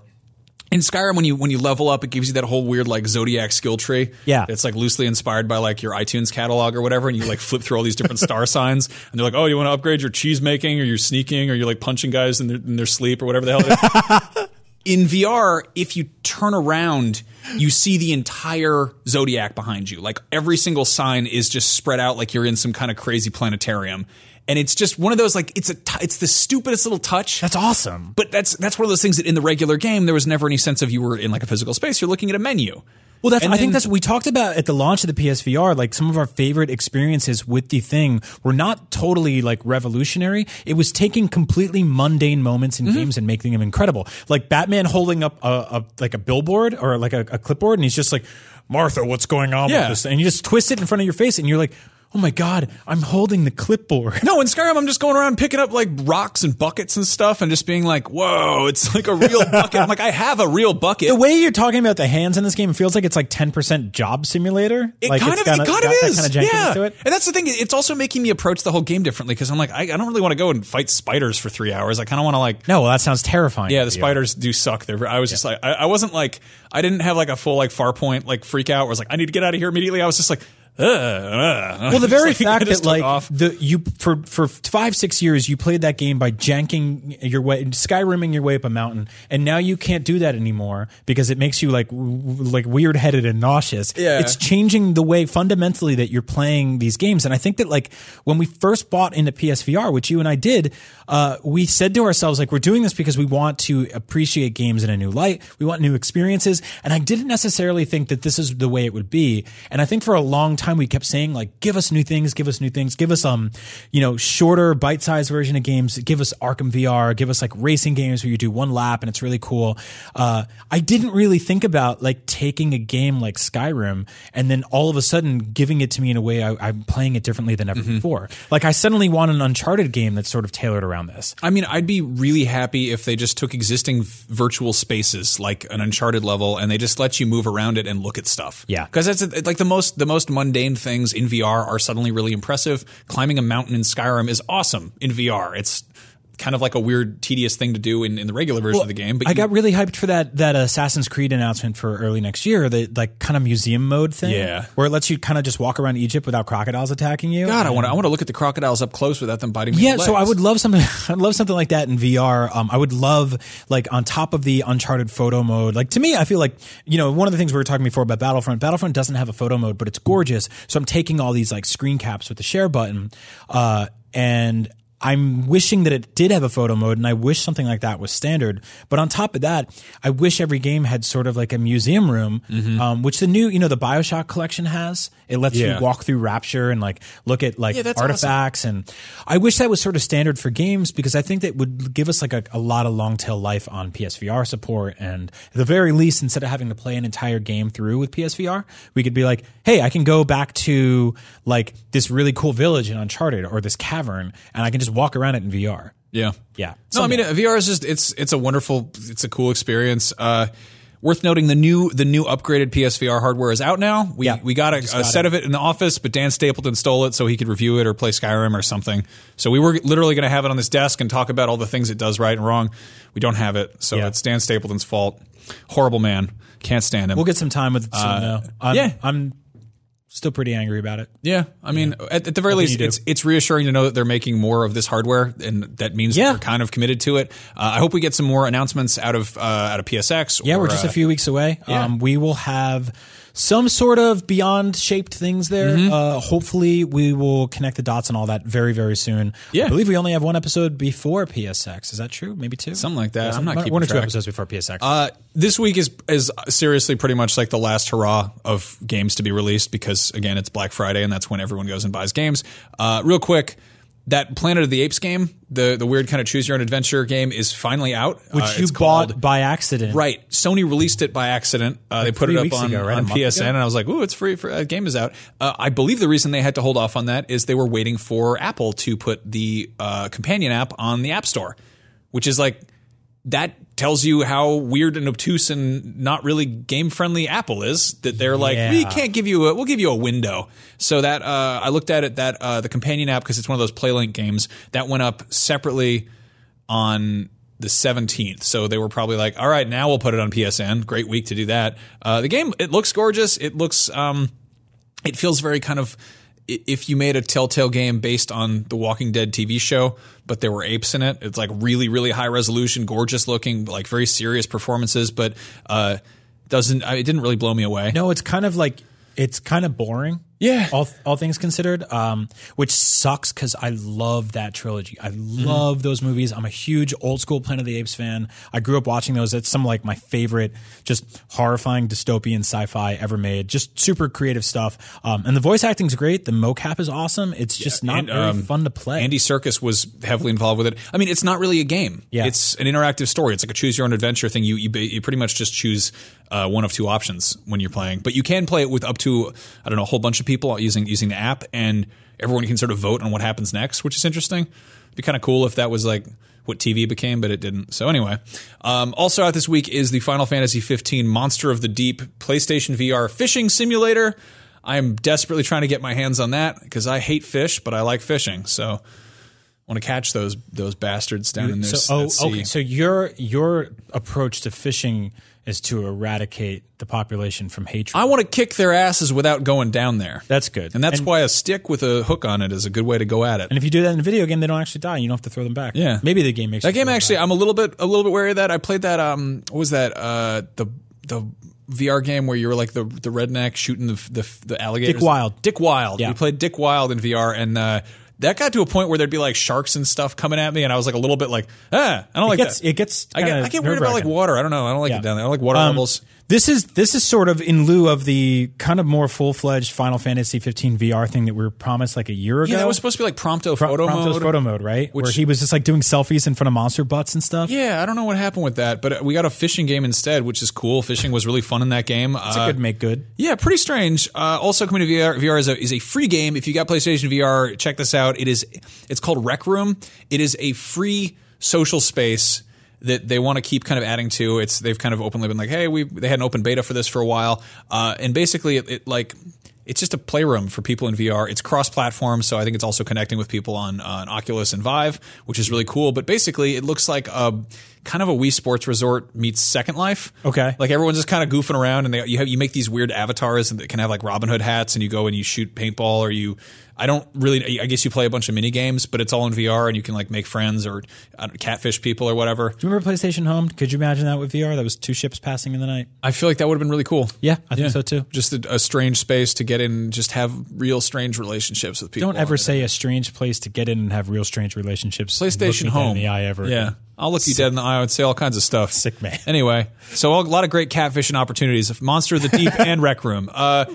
Speaker 2: in Skyrim, when you when you level up, it gives you that whole weird like zodiac skill tree.
Speaker 4: Yeah.
Speaker 2: it's like loosely inspired by like your iTunes catalog or whatever, and you like flip through all these different star signs, and they're like, oh, you want to upgrade your cheese making, or you're sneaking, or you're like punching guys in their, in their sleep, or whatever the hell. It is. in VR, if you turn around, you see the entire zodiac behind you. Like every single sign is just spread out like you're in some kind of crazy planetarium. And it's just one of those like it's a t- it's the stupidest little touch.
Speaker 4: That's awesome.
Speaker 2: But that's that's one of those things that in the regular game there was never any sense of you were in like a physical space. You're looking at a menu.
Speaker 4: Well, that's.
Speaker 2: And
Speaker 4: I think that's what we talked about at the launch of the PSVR. Like some of our favorite experiences with the thing were not totally like revolutionary. It was taking completely mundane moments
Speaker 2: Mm-hmm.
Speaker 4: in games and making them incredible. Like Batman holding up a, a like a billboard or like a, a clipboard, and he's just like, "Martha, what's going on
Speaker 2: Yeah.
Speaker 4: with this?" And you just twist it in front of your face, and you're like, "Oh my god, I'm holding the clipboard."
Speaker 2: No, in Skyrim, I'm just going around picking up like rocks and buckets and stuff, and just being like, "Whoa, it's like a real bucket." I'm like, I have a real bucket.
Speaker 4: The way you're talking about the hands in this game it feels like it's like 10% job simulator.
Speaker 2: It
Speaker 4: like
Speaker 2: kind of,
Speaker 4: got
Speaker 2: it kind of is,
Speaker 4: kind of
Speaker 2: yeah. And that's the thing; it's also making me approach the whole game differently because I'm like, I, I don't really want to go and fight spiders for three hours. I kind of want to like,
Speaker 4: No, well, that sounds terrifying.
Speaker 2: yeah, the spiders do suck. They're, I was just like, I, I wasn't like, I didn't have like a full like Farpoint like freak out. Where I was like, I need to get out of here immediately. I was just like, uh, uh.
Speaker 4: Well, the very
Speaker 2: like,
Speaker 4: fact that like
Speaker 2: off.
Speaker 4: the you for for five six years you played that game by janking your way, skyrimming your way up a mountain, and now you can't do that anymore because it makes you like w- w- like weird headed and nauseous.
Speaker 2: Yeah.
Speaker 4: it's changing the way fundamentally that you're playing these games, and I think that like when we first bought into PSVR, which you and I did, uh, we said to ourselves like we're doing this because we want to appreciate games in a new light, we want new experiences, and I didn't necessarily think that this is the way it would be, and I think for a long time we kept saying like give us new things, give us new things, give us um you know shorter bite-sized version of games, give us Arkham VR, give us like racing games where you do one lap and it's really cool. Uh, I didn't really think about like taking a game like Skyrim and then all of a sudden giving it to me in a way I, I'm playing it differently than ever before. Like I suddenly want an Uncharted game that's sort of tailored around this.
Speaker 2: I mean, I'd be really happy if they just took existing virtual spaces like an Uncharted level and they just let you move around it and look at stuff.
Speaker 4: Yeah.
Speaker 2: because that's it's like the most the most mundane things in VR are suddenly really impressive. Climbing a mountain in Skyrim is awesome in VR. It's kind of like a weird, tedious thing to do in, in the regular version of the game. But
Speaker 4: I
Speaker 2: you-
Speaker 4: got really hyped for that that Assassin's Creed announcement for early next year, the like kind of museum mode thing.
Speaker 2: Yeah.
Speaker 4: Where it lets you kind of just walk around Egypt without crocodiles attacking you.
Speaker 2: God, I want to I want to look at the crocodiles up close without them biting me.
Speaker 4: Yeah, so I would love something. I'd love something like that in VR. Um, I would love like on top of the Uncharted photo mode. Like to me, I feel like you know one of the things we were talking before about Battlefront. Battlefront doesn't have a photo mode, but it's gorgeous. So I'm taking all these like screen caps with the share button, uh, and I'm wishing that it did have a photo mode, and I wish something like that was standard. But on top of that, I wish every game had sort of like a museum room, um, which the new, you know, the Bioshock collection has. It lets
Speaker 2: Yeah.
Speaker 4: you walk through Rapture and like look at like
Speaker 2: Yeah, that's awesome.
Speaker 4: artifacts and I wish that was sort of standard for games because I think that would give us like a, a lot of long tail life on PSVR support and at the very least instead of having to play an entire game through with PSVR we could be like hey I can go back to like this really cool village in Uncharted or this cavern and I can just walk around it in VR
Speaker 2: Yeah.
Speaker 4: yeah
Speaker 2: No, I mean VR is just it's it's a wonderful it's a cool experience. Uh, worth noting the new the new upgraded PSVR hardware is out now. We
Speaker 4: Yeah,
Speaker 2: we got a,
Speaker 4: just
Speaker 2: a
Speaker 4: got
Speaker 2: set
Speaker 4: it.
Speaker 2: of it in the office, but Dan Stapleton stole it so he could review it or play Skyrim or something. So we were literally going to have it on this desk and talk about all the things it does right and wrong. We don't have it, so
Speaker 4: Yeah.
Speaker 2: it's Dan Stapleton's fault. Horrible man, can't stand him.
Speaker 4: we'll get some time with it soon though I'm,
Speaker 2: yeah.
Speaker 4: I'm still pretty angry about it
Speaker 2: Yeah, I mean, at, at the very least, it's it's reassuring to know that they're making more of this hardware, and that means
Speaker 4: yeah.
Speaker 2: they're kind of committed to it. Uh, I hope we get some more announcements out of uh, out of PSX.
Speaker 4: Yeah,
Speaker 2: or,
Speaker 4: we're just
Speaker 2: uh,
Speaker 4: a few weeks away.
Speaker 2: yeah.
Speaker 4: Um, we will have some sort of beyond shaped things there.
Speaker 2: Mm-hmm.
Speaker 4: Uh, hopefully, we will connect the dots and all that very, very soon.
Speaker 2: Yeah.
Speaker 4: I believe we only have one episode before PSX. Is that true? Maybe two?
Speaker 2: Something like that.
Speaker 4: Yeah,
Speaker 2: I'm not
Speaker 4: one,
Speaker 2: keeping
Speaker 4: one or two
Speaker 2: track.
Speaker 4: episodes before PSX.
Speaker 2: Uh, this week is is seriously pretty much like the last hurrah of games to be released because again it's Black Friday and that's when everyone goes and buys games. Uh, real quick, that Planet of the Apes game, the the weird kind of choose your own adventure game, is finally out.
Speaker 4: which
Speaker 2: Uh,
Speaker 4: you bought
Speaker 2: called-
Speaker 4: by accident.
Speaker 2: Right. Sony released it by accident. Uh, they put it up on,
Speaker 4: ago, right?
Speaker 2: On PSN,
Speaker 4: ago?
Speaker 2: and I was like, "Ooh, it's free! For uh, game is out." Uh, I believe the reason they had to hold off on that is they were waiting for Apple to put the uh, companion app on the App Store, which is like that tells you how weird and obtuse and not really game friendly Apple is. That they're like, we can't give you a, we'll give you a window. So that uh, I looked at it that uh, the companion app because it's one of those PlayLink games that went up separately on the 17th. So they were probably like, all right, now we'll put it on PSN. Great week to do that. Uh, the game, it looks gorgeous. It looks, um, it feels very kind of if you made a Telltale game based on the Walking Dead TV show, but there were apes in it. It's like really, really high resolution, gorgeous looking, like very serious performances, but uh, doesn't. It didn't really blow me away.
Speaker 4: No, it's kind of like it's kind of boring.
Speaker 2: Yeah.
Speaker 4: all all things considered, um, which sucks because I love that trilogy. I love those movies. I'm a huge old school Planet of the Apes fan. I grew up watching those. It's some like my favorite, just horrifying dystopian sci-fi ever made. Just super creative stuff. Um, and the voice acting's great. The mocap is awesome. It's just not
Speaker 2: and,
Speaker 4: very
Speaker 2: um,
Speaker 4: fun to play.
Speaker 2: Andy Serkis was heavily involved with it. I mean, it's not really a game.
Speaker 4: Yeah.
Speaker 2: It's an interactive story. It's like a choose your own adventure thing. You you, you pretty much just choose uh, one of two options when you're playing, but you can play it with up to I don't know a whole bunch of people using using the app, and everyone can sort of vote on what happens next, which is interesting. It'd be kind of cool if that was like what TV became, but it didn't. So anyway, um, also out this week is the Final Fantasy 15 Monster of the Deep PlayStation VR fishing simulator. I'm desperately trying to get my hands on that because I hate fish, but I like fishing. So want to catch those those bastards down in there.
Speaker 4: so, oh, okay. So your your approach to fishing is to eradicate the population from hatred.
Speaker 2: I want to kick their asses without going down there.
Speaker 4: That's good.
Speaker 2: and that's
Speaker 4: And-
Speaker 2: why a stick with a hook on it is a good way to go at it.
Speaker 4: And if you do that in a video game, they don't actually die. You don't have to throw them back.
Speaker 2: Yeah.
Speaker 4: maybe the game makes
Speaker 2: that game actually. I'm a little bit a little bit wary of that. I played that. Um, what was that? Uh, the the VR game where you were like the the redneck shooting the the, the alligators.
Speaker 4: Dick Wilde.
Speaker 2: Dick Wilde.
Speaker 4: Yeah.
Speaker 2: We played Dick Wilde in VR, and uh, that got to a point where there'd be like sharks and stuff coming at me, and I was like a little bit like, ah, I don't like
Speaker 4: it gets
Speaker 2: that.
Speaker 4: it gets.
Speaker 2: I get I get worried about like water. I don't know. I don't like
Speaker 4: Yeah.
Speaker 2: it down there. I don't like water
Speaker 4: Um,
Speaker 2: levels.
Speaker 4: This is this is sort of in lieu of the kind of more full fledged Final Fantasy 15 VR thing that we were promised like a year ago.
Speaker 2: Yeah, that was supposed to be like Prompto
Speaker 4: Pro-
Speaker 2: photo
Speaker 4: Prompto's
Speaker 2: mode.
Speaker 4: photo mode, right? Where he was just like doing selfies in front of monster butts and stuff.
Speaker 2: Yeah, I don't know what happened with that, but we got a fishing game instead, which is cool. Fishing was really fun in that game.
Speaker 4: It's a good make good.
Speaker 2: Yeah, pretty strange. Uh, also coming to VR, VR is a, is a free game. If you got PlayStation VR, check this out. It is it's called Rec Room. It is a free social space that they want to keep kind of adding to. It's they've kind of openly been like, hey, we they had an open beta for this for a while, uh, and basically it, it like. It's just a playroom for people in VR. It's cross-platform, so I think it's also connecting with people on, on Oculus and Vive, which is really cool. But basically, it looks like a kind of a Wii Sports Resort meets Second Life.
Speaker 4: Okay.
Speaker 2: like everyone's just kind of goofing around, and they, you have you make these weird avatars that can have like Robin Hood hats, and you go and you shoot paintball, or you. I don't really. I guess you play a bunch of mini games, but it's all in VR, and you can like make friends or catfish people or whatever.
Speaker 4: Do you remember PlayStation Home? Could you imagine that with VR? That was two ships passing in the night.
Speaker 2: I feel like that would have been really cool.
Speaker 4: Yeah, I think so too.
Speaker 2: Just a, a strange space to get in, and just have real strange relationships with people.
Speaker 4: Don't ever say a strange place to get in and have real strange relationships.
Speaker 2: PlayStation Home.
Speaker 4: in the eye ever.
Speaker 2: Yeah.
Speaker 4: again.
Speaker 2: I'll look you dead in the eye and say all kinds of stuff.
Speaker 4: Sick man.
Speaker 2: Anyway, so a lot of great catfishing opportunities. Monster of the Deep and Rec Room. Uh,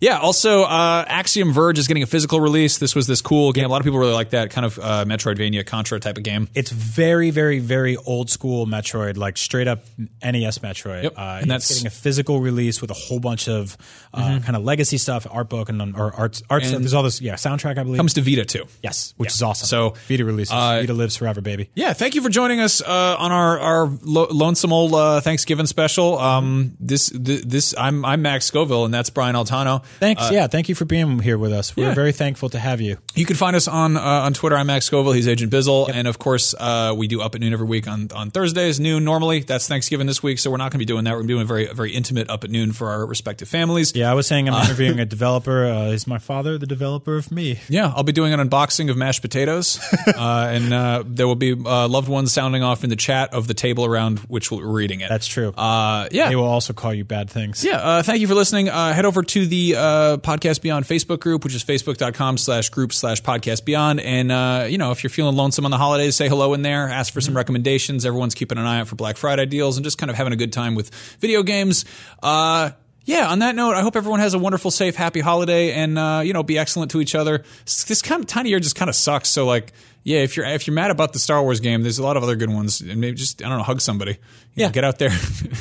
Speaker 2: yeah. Also, uh, Axiom Verge is getting a physical release. This was this cool game. A lot of people really like that kind of uh, Metroidvania Contra type of game.
Speaker 4: It's very, very, very old school Metroid, like straight up NES Metroid.
Speaker 2: Yep.
Speaker 4: Uh,
Speaker 2: And that's-
Speaker 4: getting a physical release with a whole bunch of uh, kind of legacy stuff, art book and or art art stuff.
Speaker 2: And
Speaker 4: There's all this, yeah, soundtrack. I believe
Speaker 2: Comes to Vita too.
Speaker 4: yes, which
Speaker 2: Yeah.
Speaker 4: is awesome.
Speaker 2: So,
Speaker 4: Vita releases,
Speaker 2: uh,
Speaker 4: Vita lives forever, baby.
Speaker 2: Yeah, thank you for joining us uh, on our our lo- lonesome old uh, Thanksgiving special. Um, this th- this I'm I'm Max Scoville and that's Brian Altano.
Speaker 4: Thanks, yeah, thank you for being here with us. We're
Speaker 2: Uh, yeah.
Speaker 4: very thankful to have you.
Speaker 2: You can find us on uh, on Twitter. I'm Max Scoville. He's Agent Bizzle, and of course, uh, we do up at noon every week on on Thursdays noon. Normally, that's Thanksgiving this week, so we're not going to be doing that. We're doing a very very intimate up at noon for our respective families.
Speaker 4: Yeah, I was saying I'm interviewing a developer. Uh, is my father the developer of me?
Speaker 2: Yeah, I'll be doing an unboxing of mashed potatoes, uh, and uh, there will be uh, loved ones sounding off in the chat of the table around which we're reading it.
Speaker 4: That's true.
Speaker 2: Uh, yeah,
Speaker 4: they will also call you bad things.
Speaker 2: Yeah, uh, thank you for listening. Uh, head over to the uh, Podcast Beyond Facebook group, which is facebook.com slash group slash podcast beyond. And, uh, you know, if you're feeling lonesome on the holidays, say hello in there, ask for some recommendations. Everyone's keeping an eye out for Black Friday deals and just kind of having a good time with video games. Uh, yeah, on that note, I hope everyone has a wonderful, safe, happy holiday and, uh, you know, be excellent to each other. This kind of time of year just kind of sucks. So, like, yeah, if you're if you're mad about the Star Wars game, there's a lot of other good ones, and maybe just I don't know, hug somebody. You know,
Speaker 4: Yeah.
Speaker 2: get out there.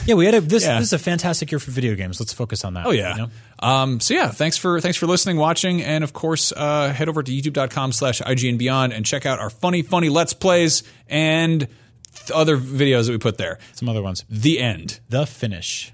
Speaker 4: Yeah, we had a, this.
Speaker 2: Yeah.
Speaker 4: This is a fantastic year for video games. Let's focus on that.
Speaker 2: Oh yeah.
Speaker 4: you know?
Speaker 2: Um, so yeah, thanks for thanks for listening, watching, and of course, uh, head over to youtube.com slash IGNbeyond and check out our funny, funny let's plays and th- other videos that we put there.
Speaker 4: Some other ones.
Speaker 2: The end.
Speaker 4: The finish.